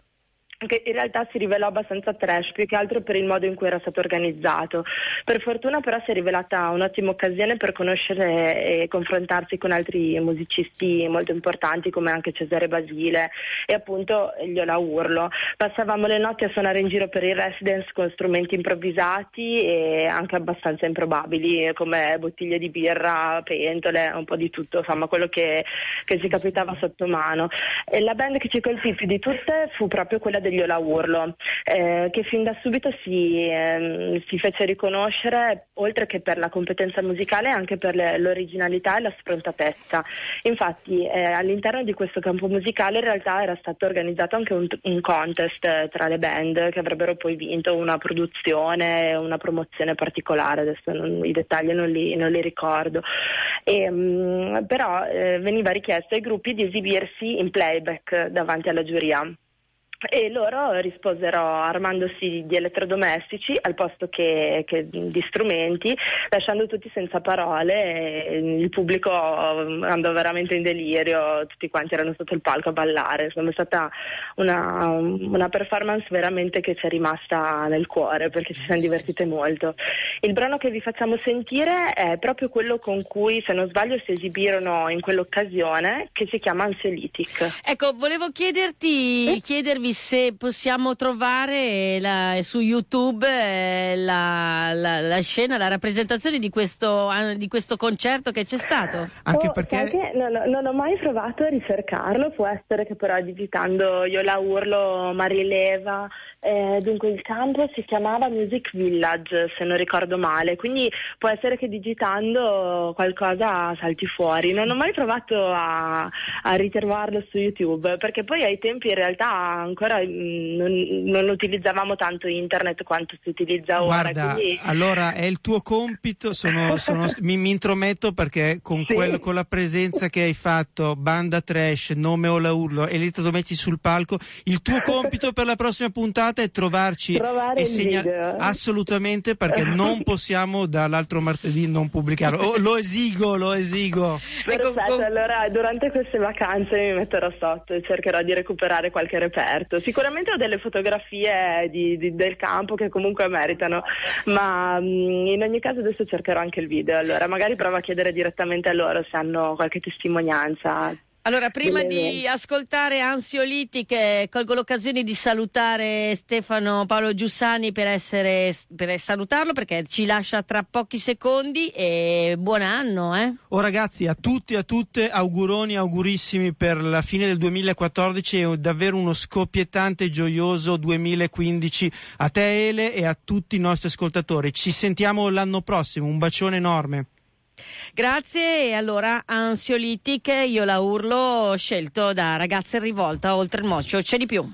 che in realtà si rivelò abbastanza trash, più che altro per il modo in cui era stato organizzato. Per fortuna però si è rivelata un'ottima occasione per conoscere e confrontarsi con altri musicisti molto importanti come anche Cesare Basile e appunto Gliola Urlo. Passavamo le notti a suonare in giro per il residence con strumenti improvvisati e anche abbastanza improbabili come bottiglie di birra, pentole, un po' di tutto, insomma quello che, che ci capitava sotto mano. E la band che ci colpì più di tutte fu proprio quella degli Ola Urlo, eh, che fin da subito si, eh, si, fece riconoscere, oltre che per la competenza musicale, anche per le, l'originalità e la sfrontatezza. Infatti eh, all'interno di questo campo musicale in realtà era stato organizzato anche un, un contest tra le band che avrebbero poi vinto una produzione, una promozione particolare, adesso non, i dettagli non li, non li ricordo. E, mh, mm, però eh, veniva richiesto ai gruppi di esibirsi in playback davanti alla giuria e loro risposero armandosi di elettrodomestici al posto che, che di strumenti, lasciando tutti senza parole. Il pubblico andò veramente in delirio, tutti quanti erano sotto il palco a ballare. Insomma, è stata una, una performance veramente che ci è rimasta nel cuore perché ci siamo divertite molto. Il brano che vi facciamo sentire è proprio quello con cui, se non sbaglio, si esibirono in quell'occasione, che si chiama Ansiolitic. Ecco, volevo chiederti, chiedervi se possiamo trovare la- su YouTube eh, la, la- la scena, la rappresentazione di questo, di questo concerto che c'è stato. Anche Oh, perché sai che non, non ho mai provato a ricercarlo, può essere che però digitando Io la urlo, Marileva, eh, dunque il campo si chiamava Music Village se non ricordo male, quindi può essere che digitando qualcosa salti fuori. Non ho mai provato a, a ritrovarlo su YouTube perché poi ai tempi in realtà ancora mm, non, non utilizzavamo tanto internet quanto si utilizza ora. Guarda, quindi- allora è il tuo compito, sono- sono- mi, mi intrometto perché con, Sì. quel- con la presenza che hai fatto, banda trash, nome o la urlo, elettrodomestici sul palco, il tuo compito per la prossima puntata è trovarci Trovare e il segna- video. assolutamente perché non possiamo dall'altro martedì non pubblicarlo. Oh, lo esigo, lo esigo. Ecco, Perfetto, con- allora durante queste vacanze mi metterò sotto e cercherò di recuperare qualche reperto. Sicuramente ho delle fotografie di- di- del campo che comunque meritano, ma mm, in ogni caso adesso cercherò anche il video. Allora magari provo a chiedere direttamente a loro se hanno qualche testimonianza. Allora, prima di ascoltare Ansioliti, che colgo l'occasione di salutare Stefano Paolo Giussani per, essere, per salutarlo perché ci lascia tra pochi secondi e buon anno, eh? Oh ragazzi, a tutti e a tutte auguroni, augurissimi per la fine del 2014 e davvero uno scoppiettante e gioioso 2015 a te Ele e a tutti i nostri ascoltatori. Ci sentiamo l'anno prossimo, un bacione enorme. Grazie e allora Ansiolitic, io la urlo, scelto da ragazze in rivolta oltre il moccio, c'è di più.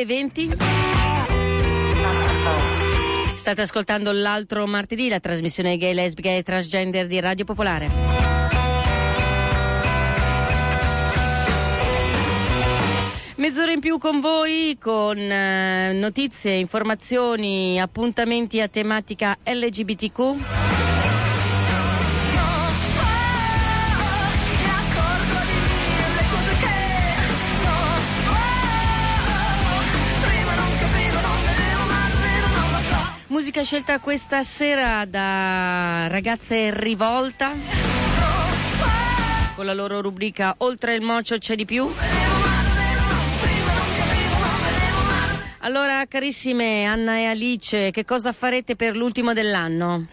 22 e 20. State ascoltando l'altro martedì la trasmissione gay, lesbica e transgender di Radio Popolare. Mezz'ora in più con voi con eh, notizie, informazioni, appuntamenti a tematica LGBTQ. Musica scelta questa sera da ragazze rivolta con la loro rubrica Oltre il mocio c'è di più. Allora, carissime Anna e Alice, che cosa farete per l'ultimo dell'anno?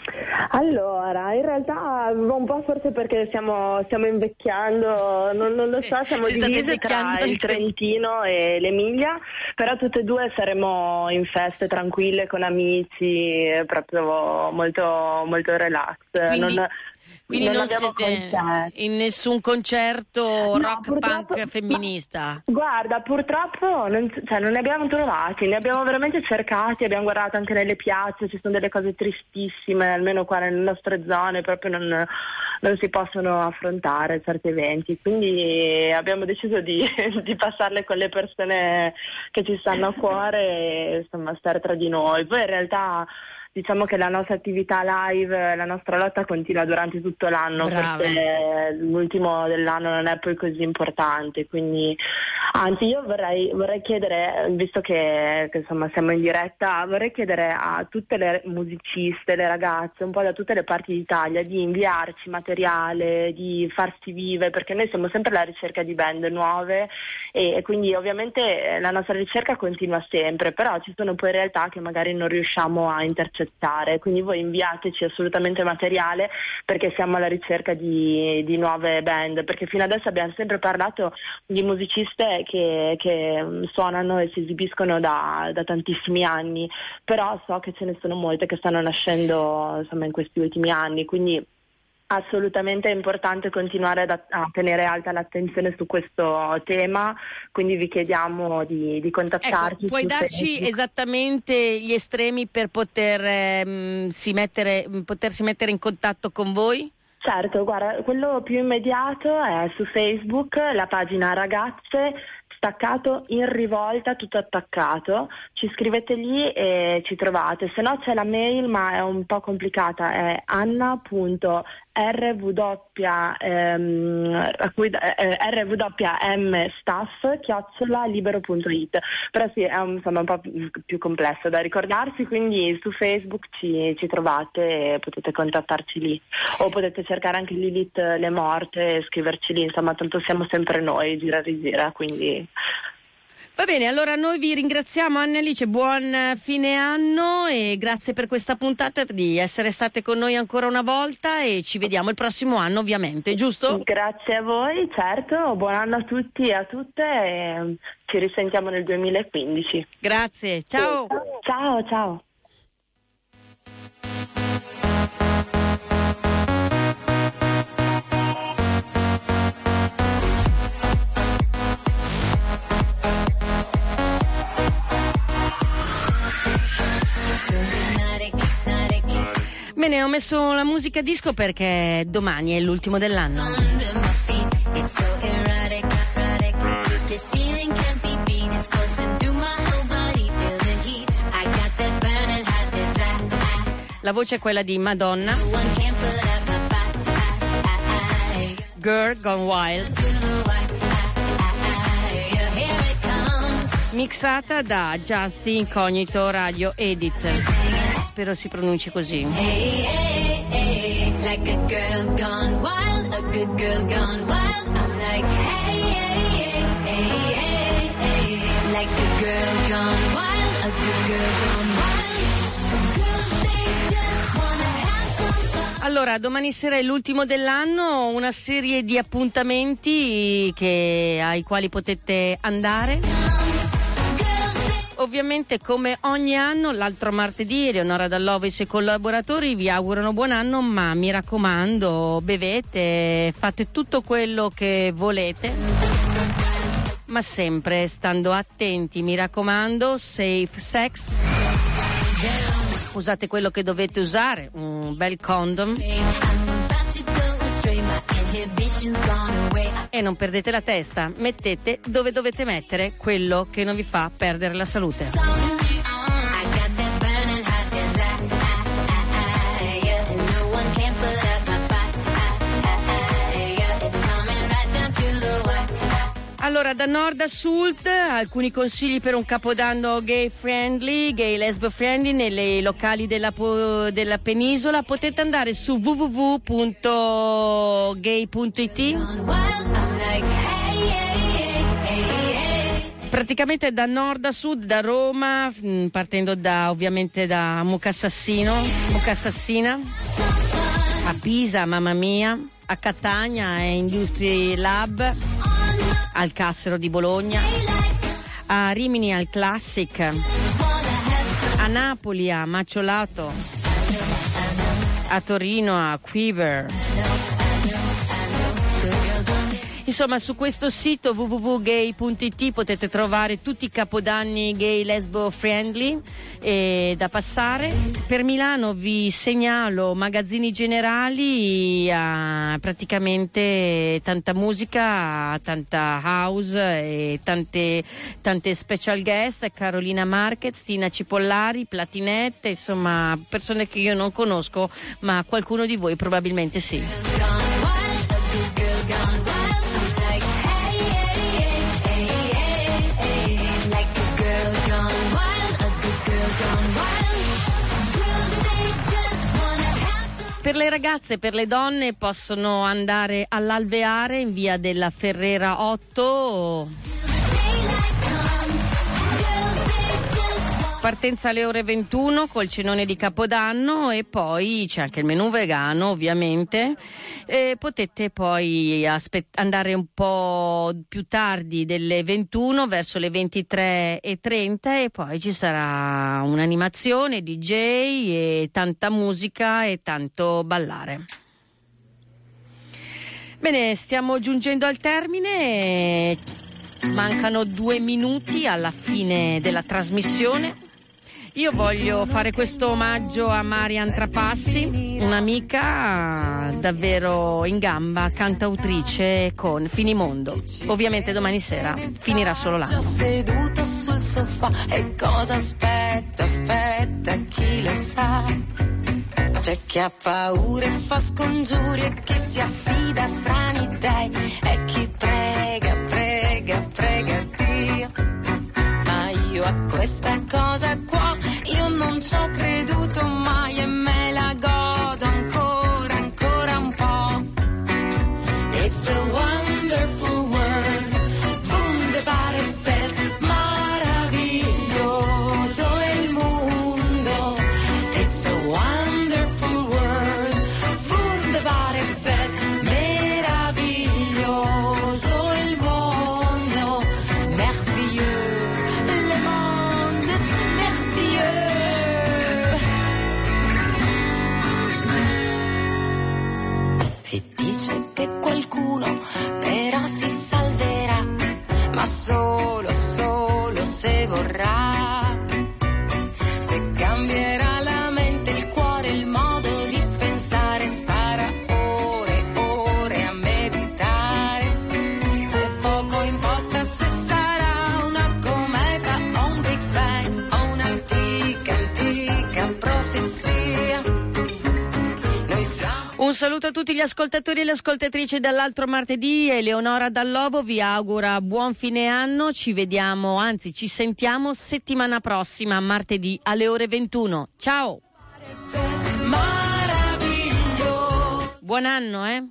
Allora, in realtà un po' forse perché stiamo, stiamo invecchiando, non, non lo Sì, so, siamo si state divise invecchiando tra il Trentino e l'Emilia, però tutte e due saremo in feste tranquille con amici, proprio molto, molto relax. Quindi- non, Quindi non, abbiamo siete concerti. in nessun concerto rock punk femminista. Guarda, purtroppo non, cioè, non ne abbiamo trovati, ne abbiamo veramente cercati, abbiamo guardato anche nelle piazze, ci sono delle cose tristissime, almeno qua nelle nostre zone proprio non, non si possono affrontare certi eventi, quindi abbiamo deciso di, di passarle con le persone che ci stanno a cuore e insomma stare tra di noi. Poi in realtà diciamo che la nostra attività live, la nostra lotta continua durante tutto l'anno perché l'ultimo dell'anno non è poi così importante, quindi anzi io vorrei, vorrei chiedere, visto che, che, insomma siamo in diretta, vorrei chiedere a tutte le musiciste, le ragazze, un po' da tutte le parti d'Italia di inviarci materiale, di farsi vive, perché noi siamo sempre alla ricerca di band nuove e, e quindi ovviamente eh, la nostra ricerca continua sempre, però ci sono poi realtà che magari non riusciamo a intercettare, quindi voi inviateci assolutamente materiale perché siamo alla ricerca di, di nuove band, perché fino adesso abbiamo sempre parlato di musiciste che, che, mm, suonano e si esibiscono da, da tantissimi anni, però so che ce ne sono molte che stanno nascendo insomma, in questi ultimi anni, quindi assolutamente è importante continuare ad- a tenere alta l'attenzione su questo tema, quindi vi chiediamo di, di contattarci. Ecco, puoi darci Facebook. esattamente gli estremi per poter, ehm, si mettere, potersi mettere in contatto con voi? Certo, guarda, quello più immediato è su Facebook, la pagina Ragazze staccato in rivolta, tutto attaccato. Ci scrivete lì e ci trovate. Se no c'è la mail, ma è un po' complicata, è anna.rw ehm, a cui- eh, rwmstaff chiocciola libero.it. Però sì, è un, insomma, un po' più, complesso da ricordarsi, quindi su Facebook ci, ci trovate e potete contattarci lì. O potete cercare anche Lilith Le Morte e scriverci lì, insomma, tanto siamo sempre noi, gira rigira, quindi Va bene, allora noi vi ringraziamo Anna e Alice, buon eh, fine anno e grazie per questa puntata, di essere state con noi ancora una volta e ci vediamo il prossimo anno ovviamente, giusto? grazie a voi, certo, buon anno a tutti e a tutte e ci risentiamo nel 2015. Grazie, ciao! Ciao, ciao. Bene, ho messo la musica disco perché domani è l'ultimo dell'anno. La voce è quella di Madonna. Girl Gone Wild, mixata da Justin Incognito Radio Edit. Spero si pronunci così. Hey, hey, hey. Like a girl gone wild. A good girl gone wild. I'm like, hey, hey, hey, hey, hey, hey. Like a girl gone wild. A good girl gone wild. Girls, they just wanna have some fun. Allora, domani sera è l'ultimo dell'anno, una serie di appuntamenti che- ai quali potete andare. Ovviamente come ogni anno, l'altro martedì Eleonora Dall'Ovo e i suoi collaboratori vi augurano buon anno, ma mi raccomando, bevete, fate tutto quello che volete. ma sempre stando attenti, mi raccomando, safe sex. Usate quello che dovete usare, un bel condom. E non perdete la testa, mettete dove dovete mettere quello che non vi fa perdere la salute. Allora, da nord a sud, alcuni consigli per un capodanno gay friendly, gay lesbo friendly nelle locali della, della penisola. Potete andare su www.gay.it. Praticamente da nord a sud, da Roma, mh, partendo da, ovviamente da Mucassassino, Mucassassina, a Pisa, mamma mia, a Catania, e Industry Lab, al Cassero di Bologna, a Rimini al Classic, a Napoli a Maciolato, a Torino a Quiver. Insomma, su questo sito www.gay.it potete trovare tutti i capodanni gay lesbo friendly eh, da passare. Per Milano vi segnalo magazzini generali, a praticamente tanta musica, tanta house e tante, tante special guest, Carolina Marquez, Tina Cipollari, Platinette, insomma persone che io non conosco, ma qualcuno di voi probabilmente sì. Per le ragazze e per le donne possono andare all'Alveare in via della Ferrera 8. Partenza alle ore 21 col cenone di Capodanno e poi c'è anche il menù vegano ovviamente. E potete poi aspe- andare un po' più tardi delle 21 verso le 23.30 e poi ci sarà un'animazione, DJ e tanta musica e tanto ballare. Bene, stiamo giungendo al termine. Mancano due minuti alla fine della trasmissione. Io voglio fare questo omaggio a Marian Trapassi, un'amica davvero in gamba, cantautrice con Finimondo. Ovviamente domani sera finirà solo. Già seduto sul sofà e cosa aspetta, aspetta, chi lo sa. C'è chi ha paura e fa scongiuri e chi si affida a strani dei e chi prega, prega, prega Dio. Ma io a questa cosa qua non ci ho creduto mai e me la godo saluto a tutti gli ascoltatori e le ascoltatrici dall'altro martedì. Eleonora Dallovo vi augura buon fine anno. Ci vediamo, anzi ci sentiamo settimana prossima, martedì alle ore 21. Ciao! Buon anno, eh?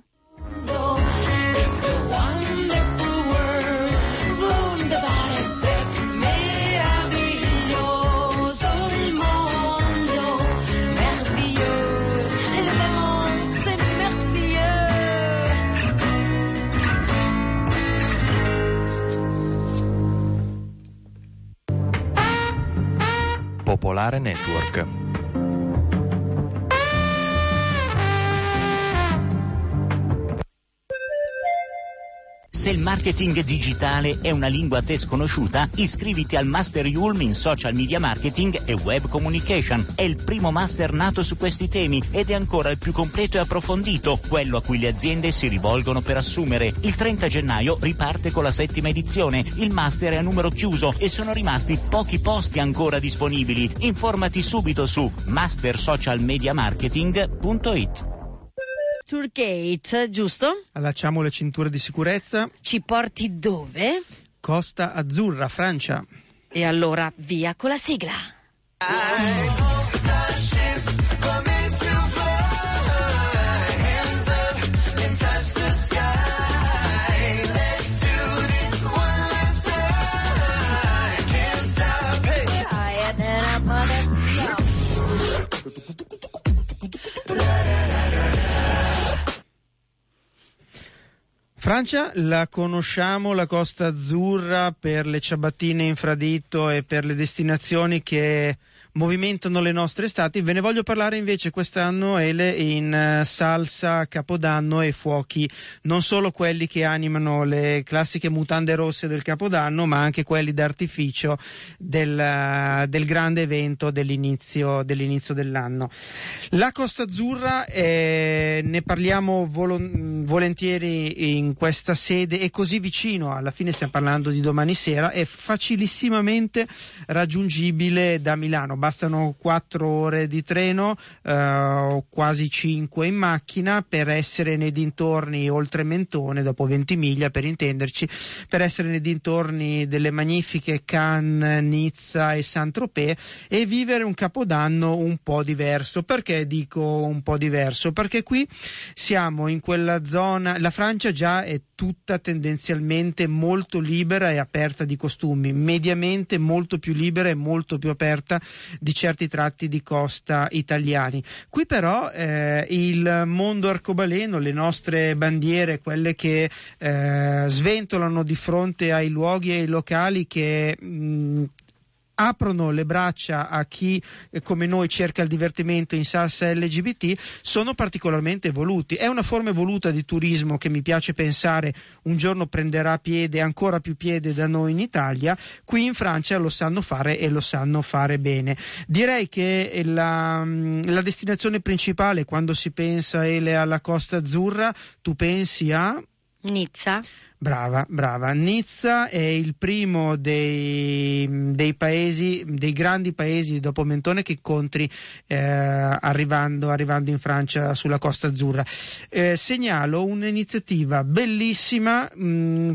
Popolare Network. Se il marketing digitale è una lingua a te sconosciuta, iscriviti al Master Yulm in Social Media Marketing e Web Communication. È il primo master nato su questi temi ed è ancora il più completo e approfondito, quello a cui le aziende si rivolgono per assumere. Il 30 gennaio riparte con la settima edizione. Il master è a numero chiuso e sono rimasti pochi posti ancora disponibili. Informati subito su mastersocialmediamarketing.it. Tourgate, giusto? Allacciamo le cinture di sicurezza. Ci porti dove? Costa Azzurra, Francia. E allora via con la sigla. Francia la conosciamo, la Costa Azzurra, per le ciabattine infradito e per le destinazioni che movimentano le nostre estati. Ve ne voglio parlare invece quest'anno Ele in eh, salsa, capodanno e fuochi, non solo quelli che animano le classiche mutande rosse del capodanno, ma anche quelli d'artificio del, eh, del grande evento dell'inizio, dell'inizio dell'anno. La Costa Azzurra, eh, ne parliamo volo- volentieri in questa sede, è così vicino, alla fine stiamo parlando di domani sera, è facilissimamente raggiungibile da Milano, bastano 4 ore di treno eh, o quasi 5 in macchina per essere nei dintorni oltre Mentone, dopo 20 miglia per intenderci, per essere nei dintorni delle magnifiche Cannes, Nizza e Saint-Tropez e vivere un capodanno un po' diverso. Perché dico un po' diverso? Perché qui siamo in quella zona, la Francia già è tutta tendenzialmente molto libera e aperta di costumi, mediamente molto più libera e molto più aperta di certi tratti di costa italiani. Qui però eh, il mondo arcobaleno, le nostre bandiere, quelle che eh, sventolano di fronte ai luoghi e ai locali che mh, aprono le braccia a chi eh, come noi cerca il divertimento in salsa LGBT sono particolarmente evoluti. È una forma evoluta di turismo che mi piace pensare un giorno prenderà piede, ancora più piede da noi in Italia. Qui in Francia lo sanno fare e lo sanno fare bene. Direi che la, la destinazione principale quando si pensa Ele alla Costa Azzurra, tu pensi a Nizza. Brava, brava. Nizza è il primo dei, dei paesi, dei grandi paesi dopo Mentone che incontri eh, arrivando, arrivando in Francia sulla Costa Azzurra. Eh, segnalo un'iniziativa bellissima. Mh,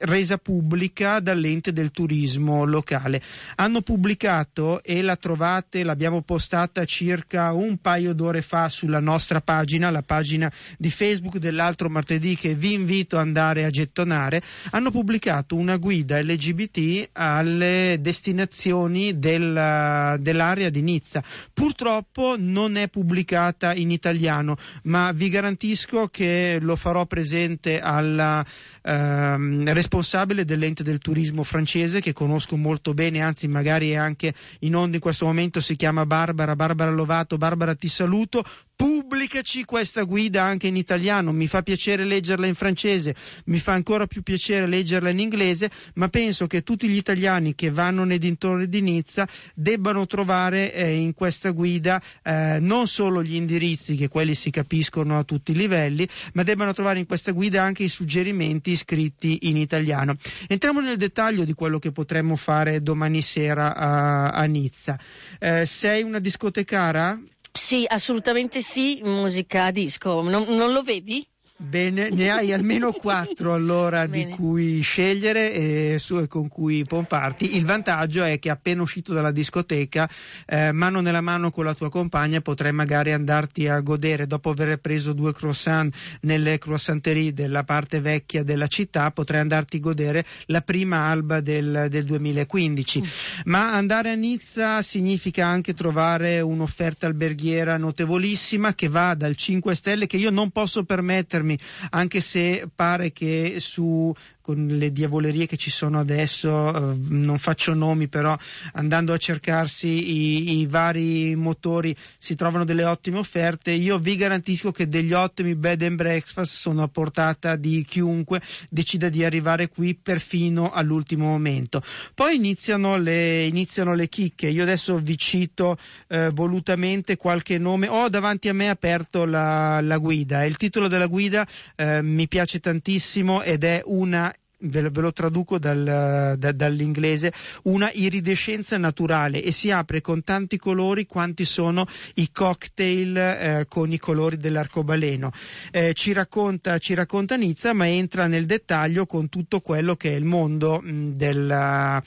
resa pubblica dall'ente del turismo locale. Hanno pubblicato e la trovate, l'abbiamo postata circa un paio d'ore fa sulla nostra pagina, la pagina di Facebook dell'altro martedì che vi invito ad andare a gettonare. Hanno pubblicato una guida LGBT alle destinazioni del, dell'area di Nizza. Purtroppo non è pubblicata in italiano, ma vi garantisco che lo farò presente alla ehm, responsabile dell'ente del turismo francese che conosco molto bene, anzi magari è anche in onda in questo momento, si chiama Barbara, Barbara Lovato, Barbara ti saluto, pubblicaci questa guida anche in italiano, mi fa piacere leggerla in francese, mi fa ancora più piacere leggerla in inglese, ma penso che tutti gli italiani che vanno nei dintorni di Nizza debbano trovare eh, in questa guida eh, non solo gli indirizzi, che quelli si capiscono a tutti i livelli, ma debbano trovare in questa guida anche i suggerimenti scritti in italiano. Entriamo nel dettaglio di quello che potremmo fare domani sera a, a Nizza. Eh, sei una discotecara? Sì, assolutamente sì, musica disco. Non, non lo vedi? Bene, ne hai almeno quattro allora di Bene. cui scegliere e, su, e con cui pomparti. Il vantaggio è che appena uscito dalla discoteca, eh, mano nella mano con la tua compagna, potrai magari andarti a godere dopo aver preso due croissant nelle croissanterie della parte vecchia della città, potrai andarti a godere la prima alba del, del 2015. Ma andare a Nizza significa anche trovare un'offerta alberghiera notevolissima che va dal 5 stelle che io non posso permettermi, anche se pare che su con le diavolerie che ci sono adesso, eh, non faccio nomi, però andando a cercarsi i, i vari motori si trovano delle ottime offerte. Io vi garantisco che degli ottimi bed and breakfast sono a portata di chiunque decida di arrivare qui perfino all'ultimo momento. Poi iniziano le, iniziano le chicche. Io adesso vi cito eh, volutamente qualche nome. Ho davanti a me aperto la, la guida. Il titolo della guida eh, mi piace tantissimo ed è una ve lo, ve lo traduco dal- da- dall'inglese, una iridescenza naturale e si apre con tanti colori quanti sono i cocktail eh, con i colori dell'arcobaleno. Eh, ci, racconta, ci racconta Nizza, ma entra nel dettaglio con tutto quello che è il mondo mh, della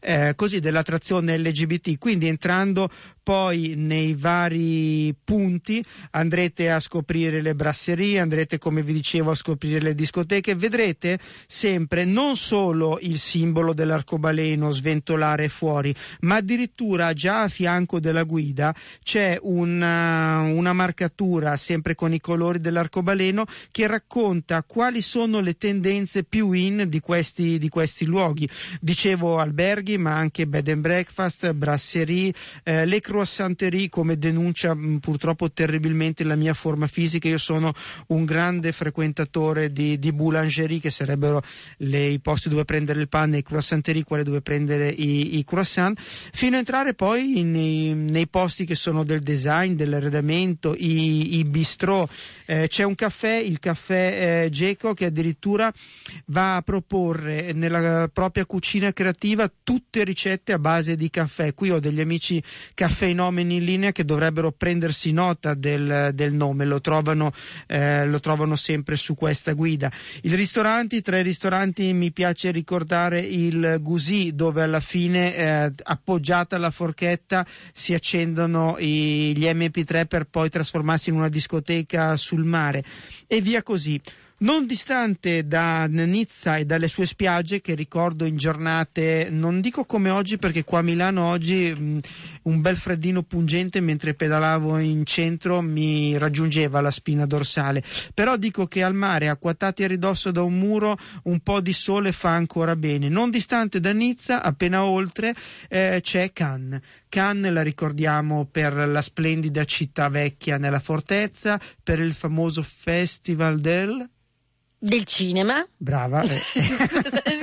eh, così dell'attrazione LGBT. Quindi entrando poi nei vari punti andrete a scoprire le brasserie, andrete come vi dicevo a scoprire le discoteche, vedrete sempre non solo il simbolo dell'arcobaleno sventolare fuori, ma addirittura già a fianco della guida c'è una, una marcatura sempre con i colori dell'arcobaleno che racconta quali sono le tendenze più in di questi, di questi luoghi. Dicevo alberghi, ma anche bed and breakfast, brasserie, eh, le croissanterie come denuncia mh, purtroppo terribilmente la mia forma fisica. Io sono un grande frequentatore di, di boulangerie che sarebbero le- i posti dove prendere il pane, i croissanterie, quelli dove prendere i, i croissant, fino a entrare poi nei, nei posti che sono del design, dell'arredamento, i, i bistrò. Eh, c'è un caffè, il caffè eh, Geco, che addirittura va a proporre nella propria cucina creativa tutte ricette a base di caffè. Qui ho degli amici caffeinomeni in linea che dovrebbero prendersi nota del, del nome, lo trovano, eh, lo trovano sempre su questa guida. I ristoranti, tra i ristoranti mi piace ricordare il Gusì, dove alla fine, eh, appoggiata alla forchetta, si accendono i- gli MP3 per poi trasformarsi in una discoteca sul mare e via così. Non distante da Nizza e dalle sue spiagge, che ricordo in giornate, non dico come oggi, perché qua a Milano oggi mh, un bel freddino pungente mentre pedalavo in centro mi raggiungeva la spina dorsale. Però dico che al mare, acquattati a ridosso da un muro, un po' di sole fa ancora bene. Non distante da Nizza, appena oltre, eh, c'è Cannes. Cannes la ricordiamo per la splendida città vecchia nella fortezza, per il famoso Festival del... Del cinema. Brava. eh.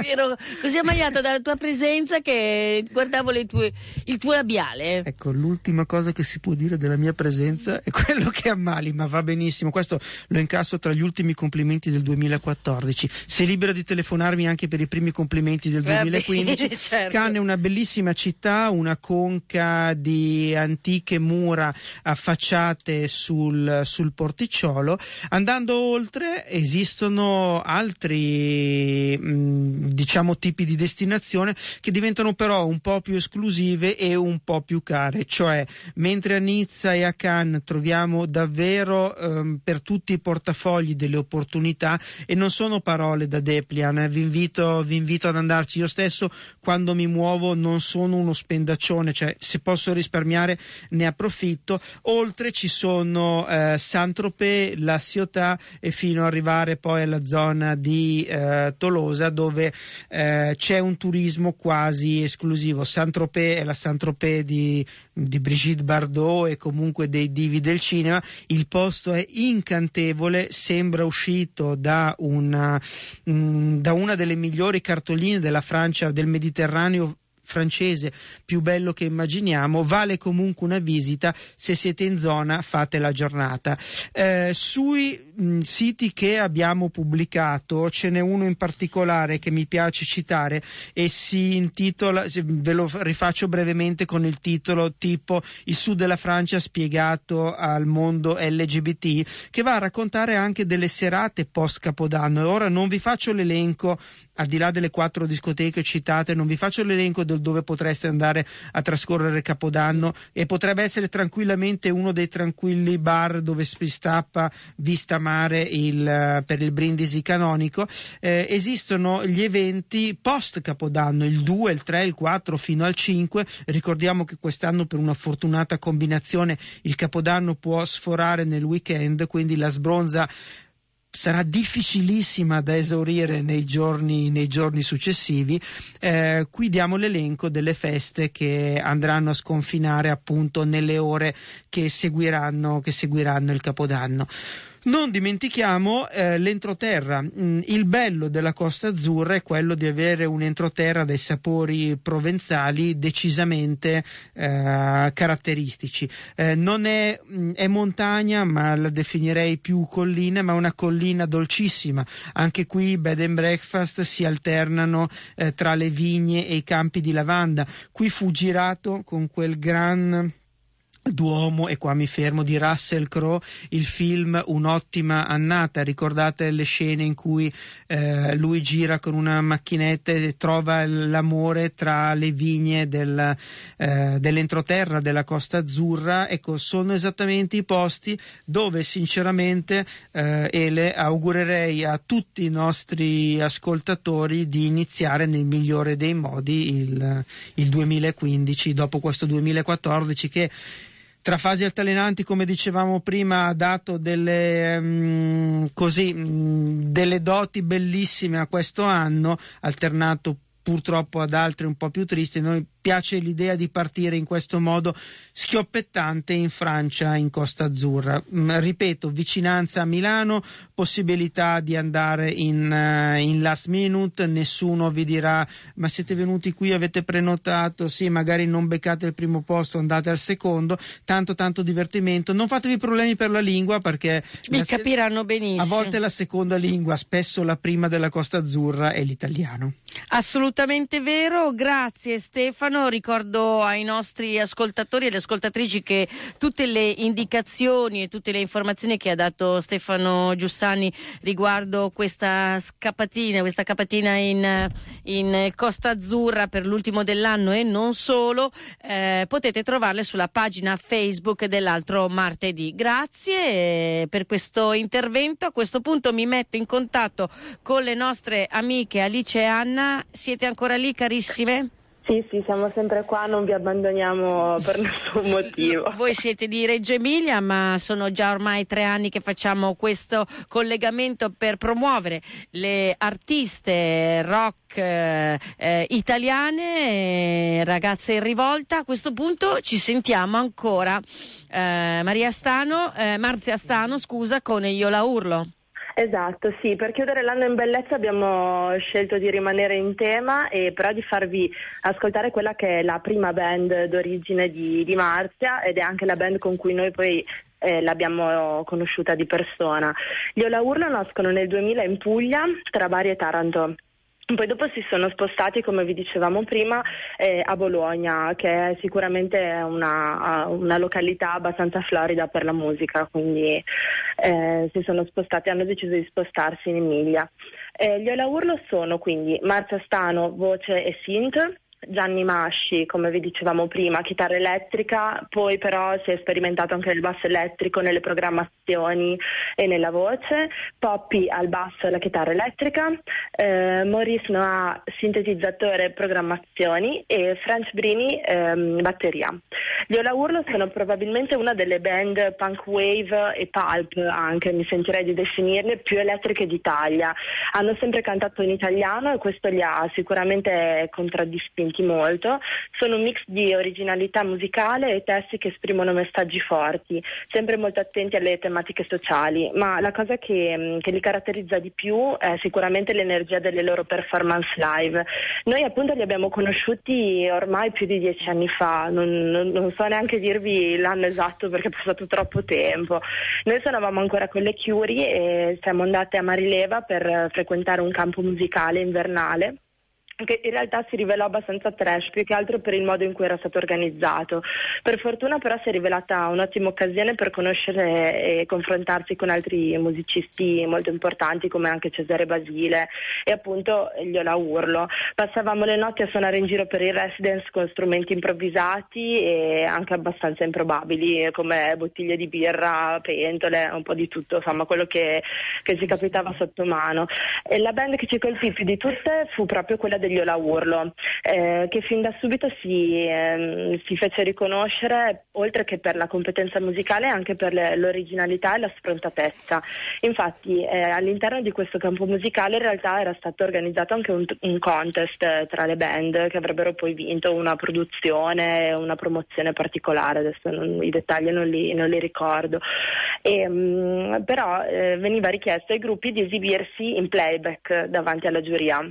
Ero così ammaliata dalla tua presenza che guardavo tue- il tuo labiale. Ecco, l'ultima cosa che si può dire della mia presenza è quello che ammali, ma va benissimo. Questo lo incasso tra gli ultimi complimenti del 2014. Sei libero di telefonarmi anche per i primi complimenti del Va 2015. bene, certo. Cannes è una bellissima città, una conca di antiche mura affacciate sul, sul porticciolo. Andando oltre esistono altri mh, diciamo tipi di destinazione che diventano però un po' più esclusive e un po' più care, cioè mentre a Nizza e a Cannes troviamo davvero ehm, per tutti i portafogli delle opportunità e non sono parole da Deplian, eh, vi, invito, vi invito ad andarci, io stesso quando mi muovo non sono uno spendaccione, cioè se posso risparmiare ne approfitto, oltre ci sono eh, Saint-Tropez, La Ciotat e fino ad arrivare poi alla zona di eh, Tolosa dove eh, c'è un turismo quasi esclusivo. Saint-Tropez è la Saint-Tropez di, di Brigitte Bardot e comunque dei divi del cinema. Il posto è incantevole, sembra uscito da una, mm, da una delle migliori cartoline della Francia, del Mediterraneo francese più bello che immaginiamo. Vale comunque una visita. Se siete in zona fate la giornata. Eh, sui mh, siti che abbiamo pubblicato ce n'è uno in particolare che mi piace citare e si intitola ve lo rifaccio brevemente con il titolo tipo il sud della Francia spiegato al mondo LGBT che va a raccontare anche delle serate post capodanno ora non vi faccio l'elenco al di là delle quattro discoteche citate, non vi faccio l'elenco del dove potreste andare a trascorrere Capodanno e potrebbe essere tranquillamente uno dei tranquilli bar dove si stappa vista mare il, eh, per il brindisi canonico. Eh, esistono gli eventi post Capodanno, il 2, il 3, il 4 fino al 5. Ricordiamo che quest'anno per una fortunata combinazione il Capodanno può sforare nel weekend, quindi la sbronza sarà difficilissima da esaurire nei giorni, nei giorni successivi. Eh, qui diamo l'elenco delle feste che andranno a sconfinare appunto nelle ore che seguiranno, che seguiranno il Capodanno. Non dimentichiamo eh, l'entroterra. Mm, il bello della Costa Azzurra è quello di avere un entroterra dai sapori provenzali decisamente eh, caratteristici. Eh, non è, mm, è montagna, ma la definirei più collina, ma una collina dolcissima. Anche qui bed and breakfast si alternano eh, tra le vigne e i campi di lavanda. Qui fu girato con quel gran Duomo e qua mi fermo di Russell Crowe il film Un'ottima annata. Ricordate le scene in cui eh, lui gira con una macchinetta e trova l'amore tra le vigne del, eh, dell'entroterra della Costa Azzurra ecco sono esattamente i posti dove sinceramente eh, Ele augurerei a tutti i nostri ascoltatori di iniziare nel migliore dei modi il, il 2015 dopo questo 2014 che tra fasi altalenanti, come dicevamo prima, ha dato delle, mm, così, mm, delle doti bellissime a questo anno, alternato purtroppo ad altri un po' più tristi. Noi piace l'idea di partire in questo modo schioppettante in Francia, in Costa Azzurra. Mm, ripeto, vicinanza a Milano, possibilità di andare in, uh, in, last minute, nessuno vi dirà ma siete venuti qui, avete prenotato, sì, magari non beccate il primo posto, andate al secondo, tanto tanto divertimento. Non fatevi problemi per la lingua perché mi capiranno benissimo. A volte la seconda lingua, spesso la prima della Costa Azzurra è l'italiano. Assolutamente vero, grazie Stefano. Ricordo ai nostri ascoltatori e alle ascoltatrici che tutte le indicazioni e tutte le informazioni che ha dato Stefano Giussani riguardo questa scappatina, questa capatina in, in Costa Azzurra per l'ultimo dell'anno e non solo, eh, potete trovarle sulla pagina Facebook dell'altro martedì. Grazie eh, per questo intervento. A questo punto mi metto in contatto con le nostre amiche Alice e Anna. Siete ancora lì, carissime? Sì, sì, siamo sempre qua, non vi abbandoniamo per nessun motivo. Voi siete di Reggio Emilia, ma sono già ormai tre anni che facciamo questo collegamento per promuovere le artiste rock eh, eh, italiane, eh, ragazze in rivolta. A questo punto ci sentiamo ancora eh, Maria Stano, eh, Marzia Stano, scusa, con Io la urlo. Esatto, sì, per chiudere l'anno in bellezza abbiamo scelto di rimanere in tema e però di farvi ascoltare quella che è la prima band d'origine di, di Marzia ed è anche la band con cui noi poi eh, l'abbiamo conosciuta di persona. Gli Ola Urlo nascono nel 2000 in Puglia, tra Bari e Taranto. Poi dopo si sono spostati, come vi dicevamo prima, eh, a Bologna, che è sicuramente una, una, località abbastanza florida per la musica, quindi eh, si sono spostati, hanno deciso di spostarsi in Emilia. Eh, gli Ola Urlo sono quindi Marzia Stano, voce e synth, Gianni Masci, come vi dicevamo prima, chitarra elettrica, poi però si è sperimentato anche nel basso elettrico, nelle programmazioni e nella voce, Poppy al basso e alla chitarra elettrica, eh, Maurice Noah sintetizzatore e programmazioni e French Brini ehm, batteria. Ola Urlo sono probabilmente una delle band punk wave e pulp anche, mi sentirei di definirle, più elettriche d'Italia. Hanno sempre cantato in italiano e questo li ha sicuramente contraddistinti spinti molto, sono un mix di originalità musicale e testi che esprimono messaggi forti, sempre molto attenti alle tematiche sociali, ma la cosa che, che li caratterizza di più è sicuramente l'energia delle loro performance live. Noi appunto li abbiamo conosciuti ormai più di dieci anni fa, non, non, non so neanche dirvi l'anno esatto perché è passato troppo tempo. Noi suonavamo ancora con le Curie e siamo andate a Marileva per frequentare un campo musicale invernale che in realtà si rivelò abbastanza trash, più che altro per il modo in cui era stato organizzato. Per fortuna però si è rivelata un'ottima occasione per conoscere e confrontarsi con altri musicisti molto importanti come anche Cesare Basile e appunto Gliola Urlo. Passavamo le notti a suonare in giro per il residence con strumenti improvvisati e anche abbastanza improbabili come bottiglie di birra, pentole, un po' di tutto, insomma quello che, che ci capitava sotto mano. E la band che ci colpì più di tutte fu proprio quella del degli Ola Urlo, eh, che fin da subito si, ehm, si fece riconoscere, oltre che per la competenza musicale, anche per le- l'originalità e la sfrontatezza. Infatti eh, all'interno di questo campo musicale in realtà era stato organizzato anche un, un contest eh, tra le band che avrebbero poi vinto una produzione, una promozione particolare, adesso non- i dettagli non li, non li ricordo. E, mm, però eh, veniva richiesto ai gruppi di esibirsi in playback davanti alla giuria.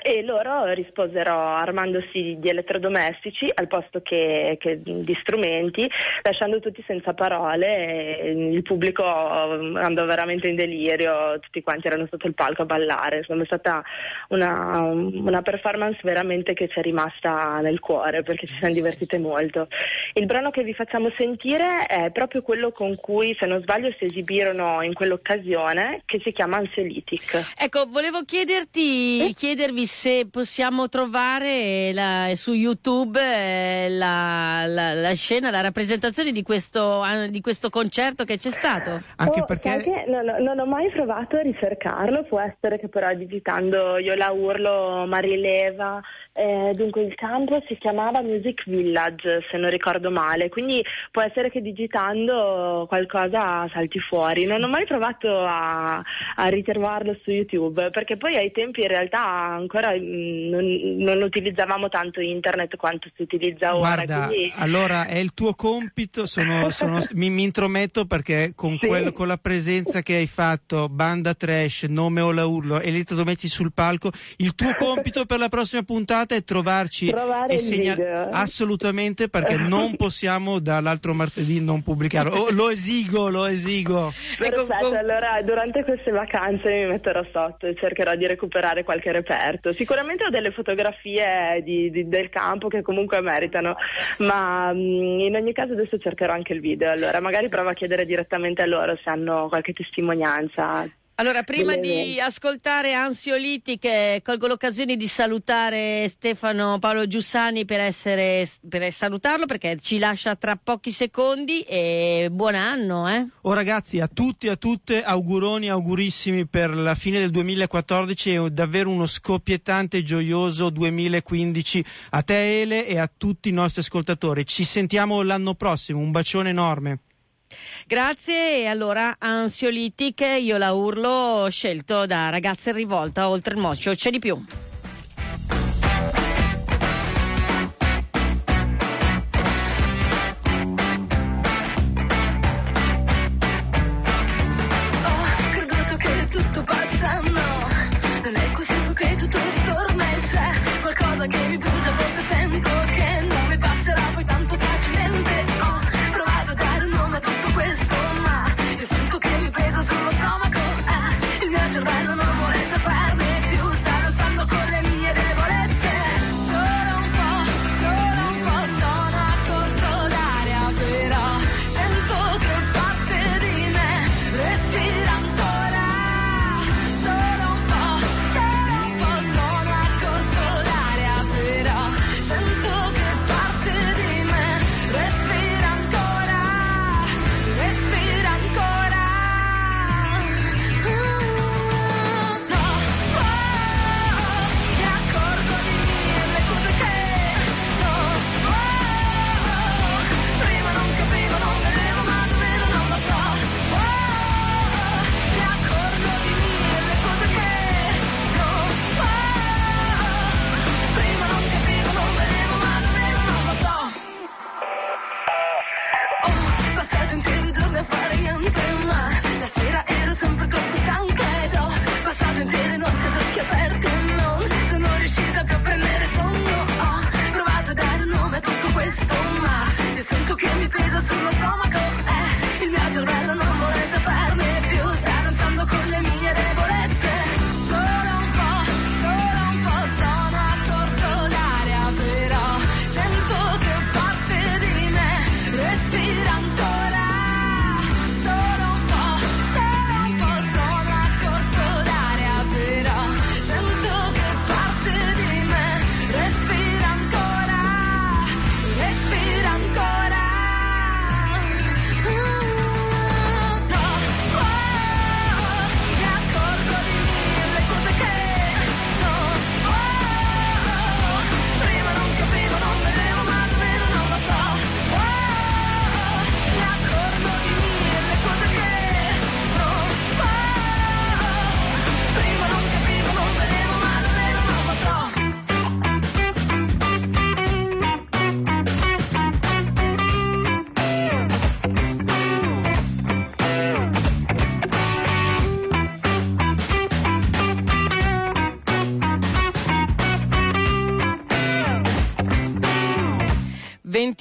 E loro risposero armandosi di elettrodomestici al posto che, che di strumenti, lasciando tutti senza parole. Il pubblico eh, andò veramente in delirio, tutti quanti erano sotto il palco a ballare. Insomma, è stata una, una performance veramente che ci è rimasta nel cuore perché ci siamo divertite molto. Il brano che vi facciamo sentire è proprio quello con cui, se non sbaglio, si esibirono in quell'occasione, che si chiama Ansiolitic. Ecco, volevo chiederti, chiedervi se possiamo trovare la- su YouTube eh, la, la- la scena, la rappresentazione di questo, di questo concerto che c'è stato. Anche Oh, perché sai che non, non ho mai provato a ricercarlo, può essere che però digitando io la urlo Marileva, eh, dunque il campo si chiamava Music Village se non ricordo male, quindi può essere che digitando qualcosa salti fuori. Non ho mai provato a, a ritrovarlo su YouTube perché poi ai tempi in realtà ancora mm, non, non utilizzavamo tanto internet quanto si utilizza ora. Guarda, quindi... allora è il tuo compito, sono- sono- mi, mi intrometto perché con, Sì. quello- con la presenza che hai fatto, banda trash, nome Ola Urlo, elettrodomestici sul palco, il tuo compito per la prossima puntata è trovarci Trovare e il segna- video. assolutamente perché non possiamo dall'altro martedì non pubblicarlo. Oh, lo esigo, lo esigo. Ecco, Perfetto, con- allora durante queste vacanze mi metterò sotto e cercherò di recuperare qualche reperto. Sicuramente ho delle fotografie di- di- del campo che comunque meritano, ma mm, in ogni caso adesso cercherò anche il video. Allora magari provo a chiedere direttamente a loro se hanno qualche testimonianza. Allora, prima di ascoltare Ansioliti, che colgo l'occasione di salutare Stefano Paolo Giussani per, essere, per salutarlo perché ci lascia tra pochi secondi e buon anno, eh? Oh ragazzi, a tutti e a tutte auguroni, augurissimi per la fine del 2014 e davvero uno scoppiettante e gioioso 2015 a te Ele e a tutti i nostri ascoltatori. Ci sentiamo l'anno prossimo, un bacione enorme. Grazie e allora Ansiolitic, io la urlo, scelto da ragazze in rivolta oltre il moccio, c'è di più.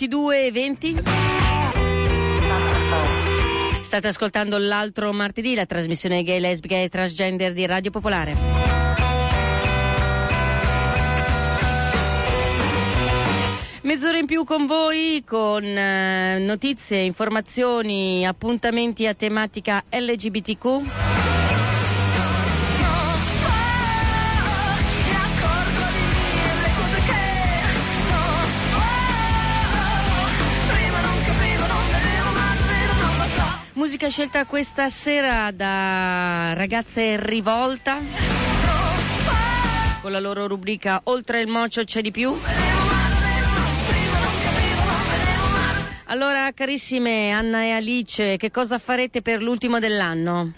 22 e 20. State ascoltando l'altro martedì, la trasmissione gay, lesbica e transgender di Radio Popolare. Mezz'ora in più con voi, con eh, notizie, informazioni, appuntamenti a tematica LGBTQ. Musica scelta questa sera da ragazze Rivolta con la loro rubrica Oltre il mocio c'è di più. Allora, carissime Anna e Alice, che cosa farete per l'ultimo dell'anno?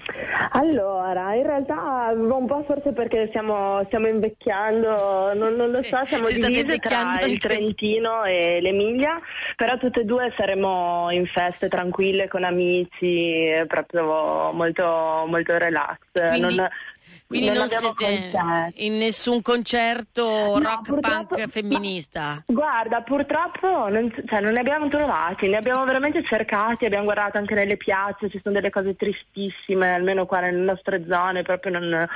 Allora, in realtà un po' forse perché stiamo, stiamo invecchiando, non, non lo Sì, so, siamo si state divise tra il Trentino e l'Emilia, però tutte e due saremo in feste tranquille con amici, eh, proprio molto, molto relax. Quindi- non, Quindi non, abbiamo siete concerti. in nessun concerto rock punk femminista? Guarda, purtroppo non, cioè, non ne abbiamo trovati, ne abbiamo veramente cercati, abbiamo guardato anche nelle piazze, ci sono delle cose tristissime, almeno qua nelle nostre zone proprio non,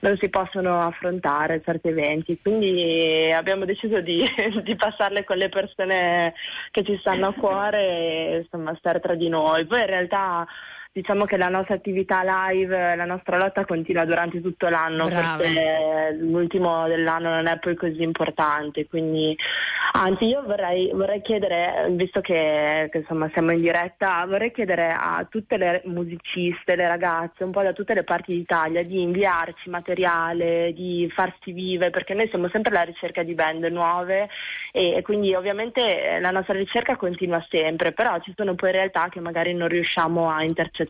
non si possono affrontare certi eventi, quindi abbiamo deciso di, di passarle con le persone che ci stanno a cuore e insomma stare tra di noi. Poi in realtà diciamo che la nostra attività live, la nostra lotta continua durante tutto l'anno Brava. perché l'ultimo dell'anno non è poi così importante, quindi anzi io vorrei, vorrei chiedere, visto che, che, insomma siamo in diretta, vorrei chiedere a tutte le musiciste, le ragazze, un po' da tutte le parti d'Italia di inviarci materiale, di farsi vive, perché noi siamo sempre alla ricerca di band nuove e, e quindi ovviamente la nostra ricerca continua sempre, però ci sono poi realtà che magari non riusciamo a intercettare,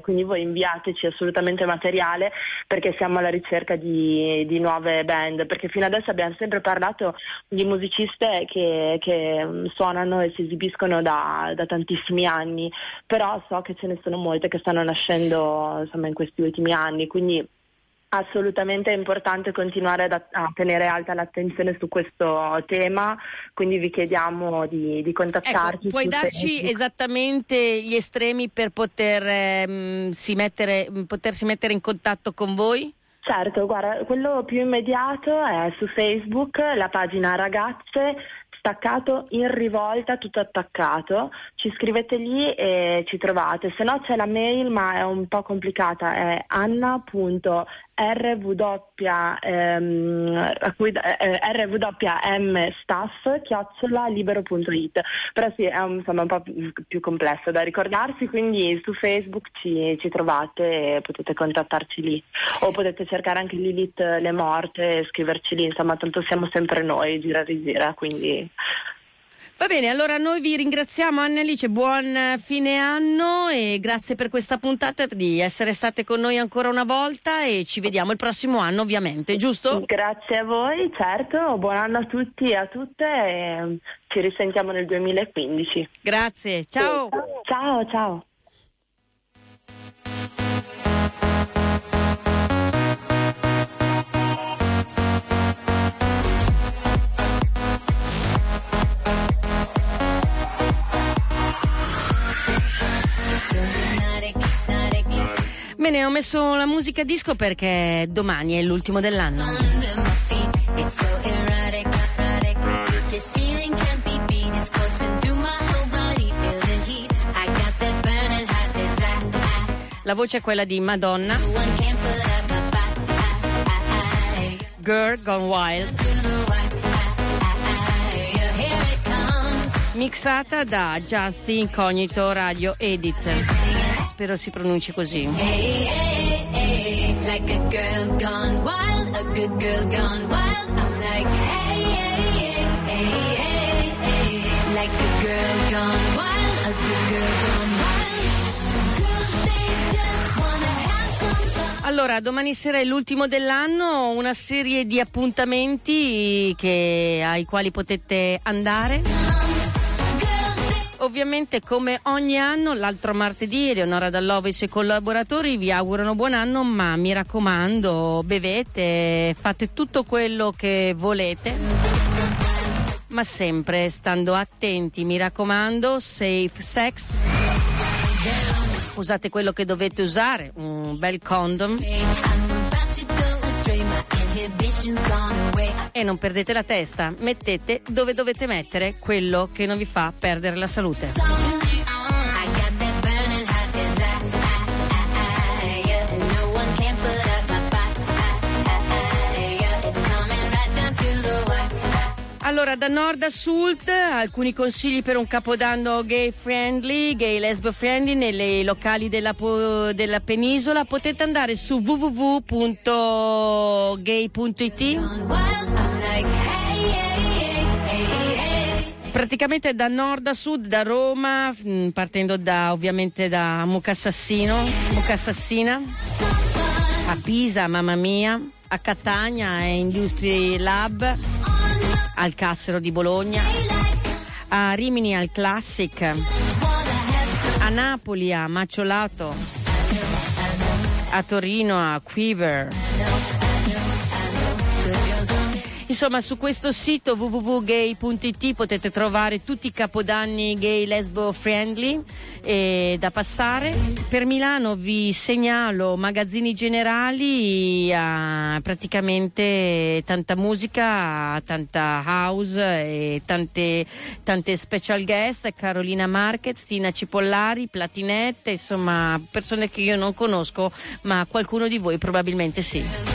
quindi voi inviateci assolutamente materiale perché siamo alla ricerca di, di nuove band, perché fino adesso abbiamo sempre parlato di musiciste che, che, mm, suonano e si esibiscono da, da tantissimi anni, però so che ce ne sono molte che stanno nascendo insomma, in questi ultimi anni, quindi assolutamente è importante continuare a tenere alta l'attenzione su questo tema, quindi vi chiediamo di, di contattarci. Ecco, puoi darci Facebook. esattamente gli estremi per poter, ehm, si mettere, potersi mettere in contatto con voi? Certo, guarda, quello più immediato è su Facebook, la pagina Ragazze staccato in rivolta, tutto attaccato. Ci scrivete lì e ci trovate. Se no c'è la mail, ma è un po' complicata, è anna.rw ehm, cui- eh, rwmstaff chiocciola libero.it. Però sì, è un, insomma, un po' più, complesso da ricordarsi, quindi su Facebook ci, ci trovate e potete contattarci lì. O potete cercare anche Lilith Le Morte e scriverci lì, insomma, tanto siamo sempre noi, gira rigira, quindi Va bene, allora noi vi ringraziamo Anna Alice, buon eh, fine anno e grazie per questa puntata di essere state con noi ancora una volta e ci vediamo il prossimo anno ovviamente, giusto? grazie a voi, certo, buon anno a tutti e a tutte e ci risentiamo nel 2015. Grazie, ciao! Ciao, ciao. Bene, ho messo la musica disco perché domani è l'ultimo dell'anno. La voce è quella di Madonna. Girl Gone Wild, mixata da Justin Incognito Radio Edit. Spero si pronunci così. Hey, hey, hey. Like a girl gone wild. A good girl gone wild. I'm like, hey, hey, hey, hey, hey, hey. Like a girl gone wild. A good girl gone wild. Girls, they just wanna have some fun. Allora, domani sera è l'ultimo dell'anno, una serie di appuntamenti che- ai quali potete andare. Ovviamente come ogni anno, l'altro martedì Eleonora Dall'Ova e i suoi collaboratori vi augurano buon anno, ma mi raccomando, bevete, fate tutto quello che volete. ma sempre stando attenti, mi raccomando, safe sex. Usate quello che dovete usare, un bel condom. E non perdete la testa, mettete dove dovete mettere quello che non vi fa perdere la salute. Allora, da nord a sud, alcuni consigli per un capodanno gay friendly, gay lesbo friendly nei locali della, della penisola. Potete andare su www.gay.it. Praticamente da nord a sud, da Roma, mh, partendo da, ovviamente da Mucassassino, Mucassassina, a Pisa, mamma mia, a Catania, a Industry Lab, al Cassero di Bologna, a Rimini al Classic, a Napoli a Macciolato, a Torino a Quiver. Insomma, su questo sito www.gay.it potete trovare tutti i capodanni gay lesbo friendly eh, da passare. Per Milano vi segnalo magazzini generali, a praticamente tanta musica, tanta house e tante, tante special guest, Carolina Marquez, Tina Cipollari, Platinette, insomma persone che io non conosco, ma qualcuno di voi probabilmente sì.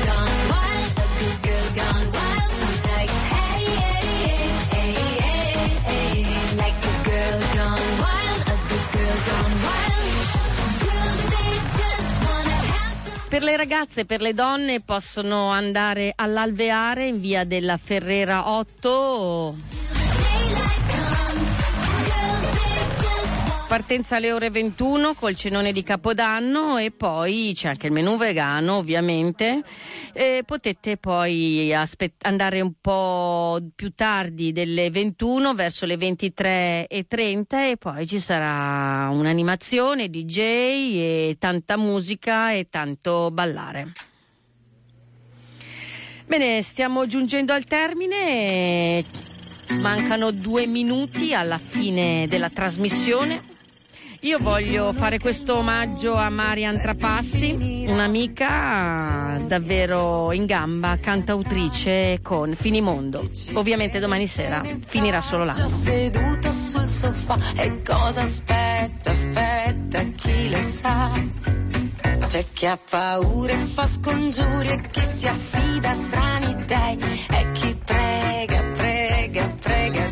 Per le ragazze e per le donne possono andare all'Alveare in via della Ferrera 8. Partenza alle ore 21 col cenone di Capodanno e poi c'è anche il menù vegano ovviamente. E potete poi aspet- andare un po' più tardi delle 21 verso le 23.30 e poi ci sarà un'animazione, DJ e tanta musica e tanto ballare. Bene, stiamo giungendo al termine. Mancano due minuti alla fine della trasmissione. Io voglio fare questo omaggio a Marian Trapassi, un'amica davvero in gamba, cantautrice con Finimondo. Ovviamente domani sera finirà solo l'anno. seduto sul sofà e cosa aspetta, aspetta, chi lo sa. C'è chi ha paura e fa scongiuri e chi si affida a strani dei e chi prega, prega, prega.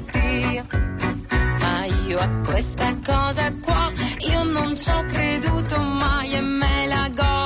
Io a questa cosa qua. Io non ci ho creduto mai e me la godo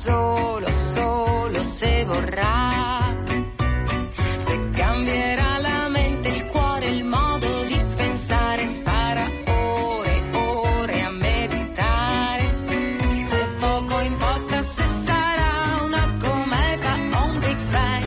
solo, solo se vorrà.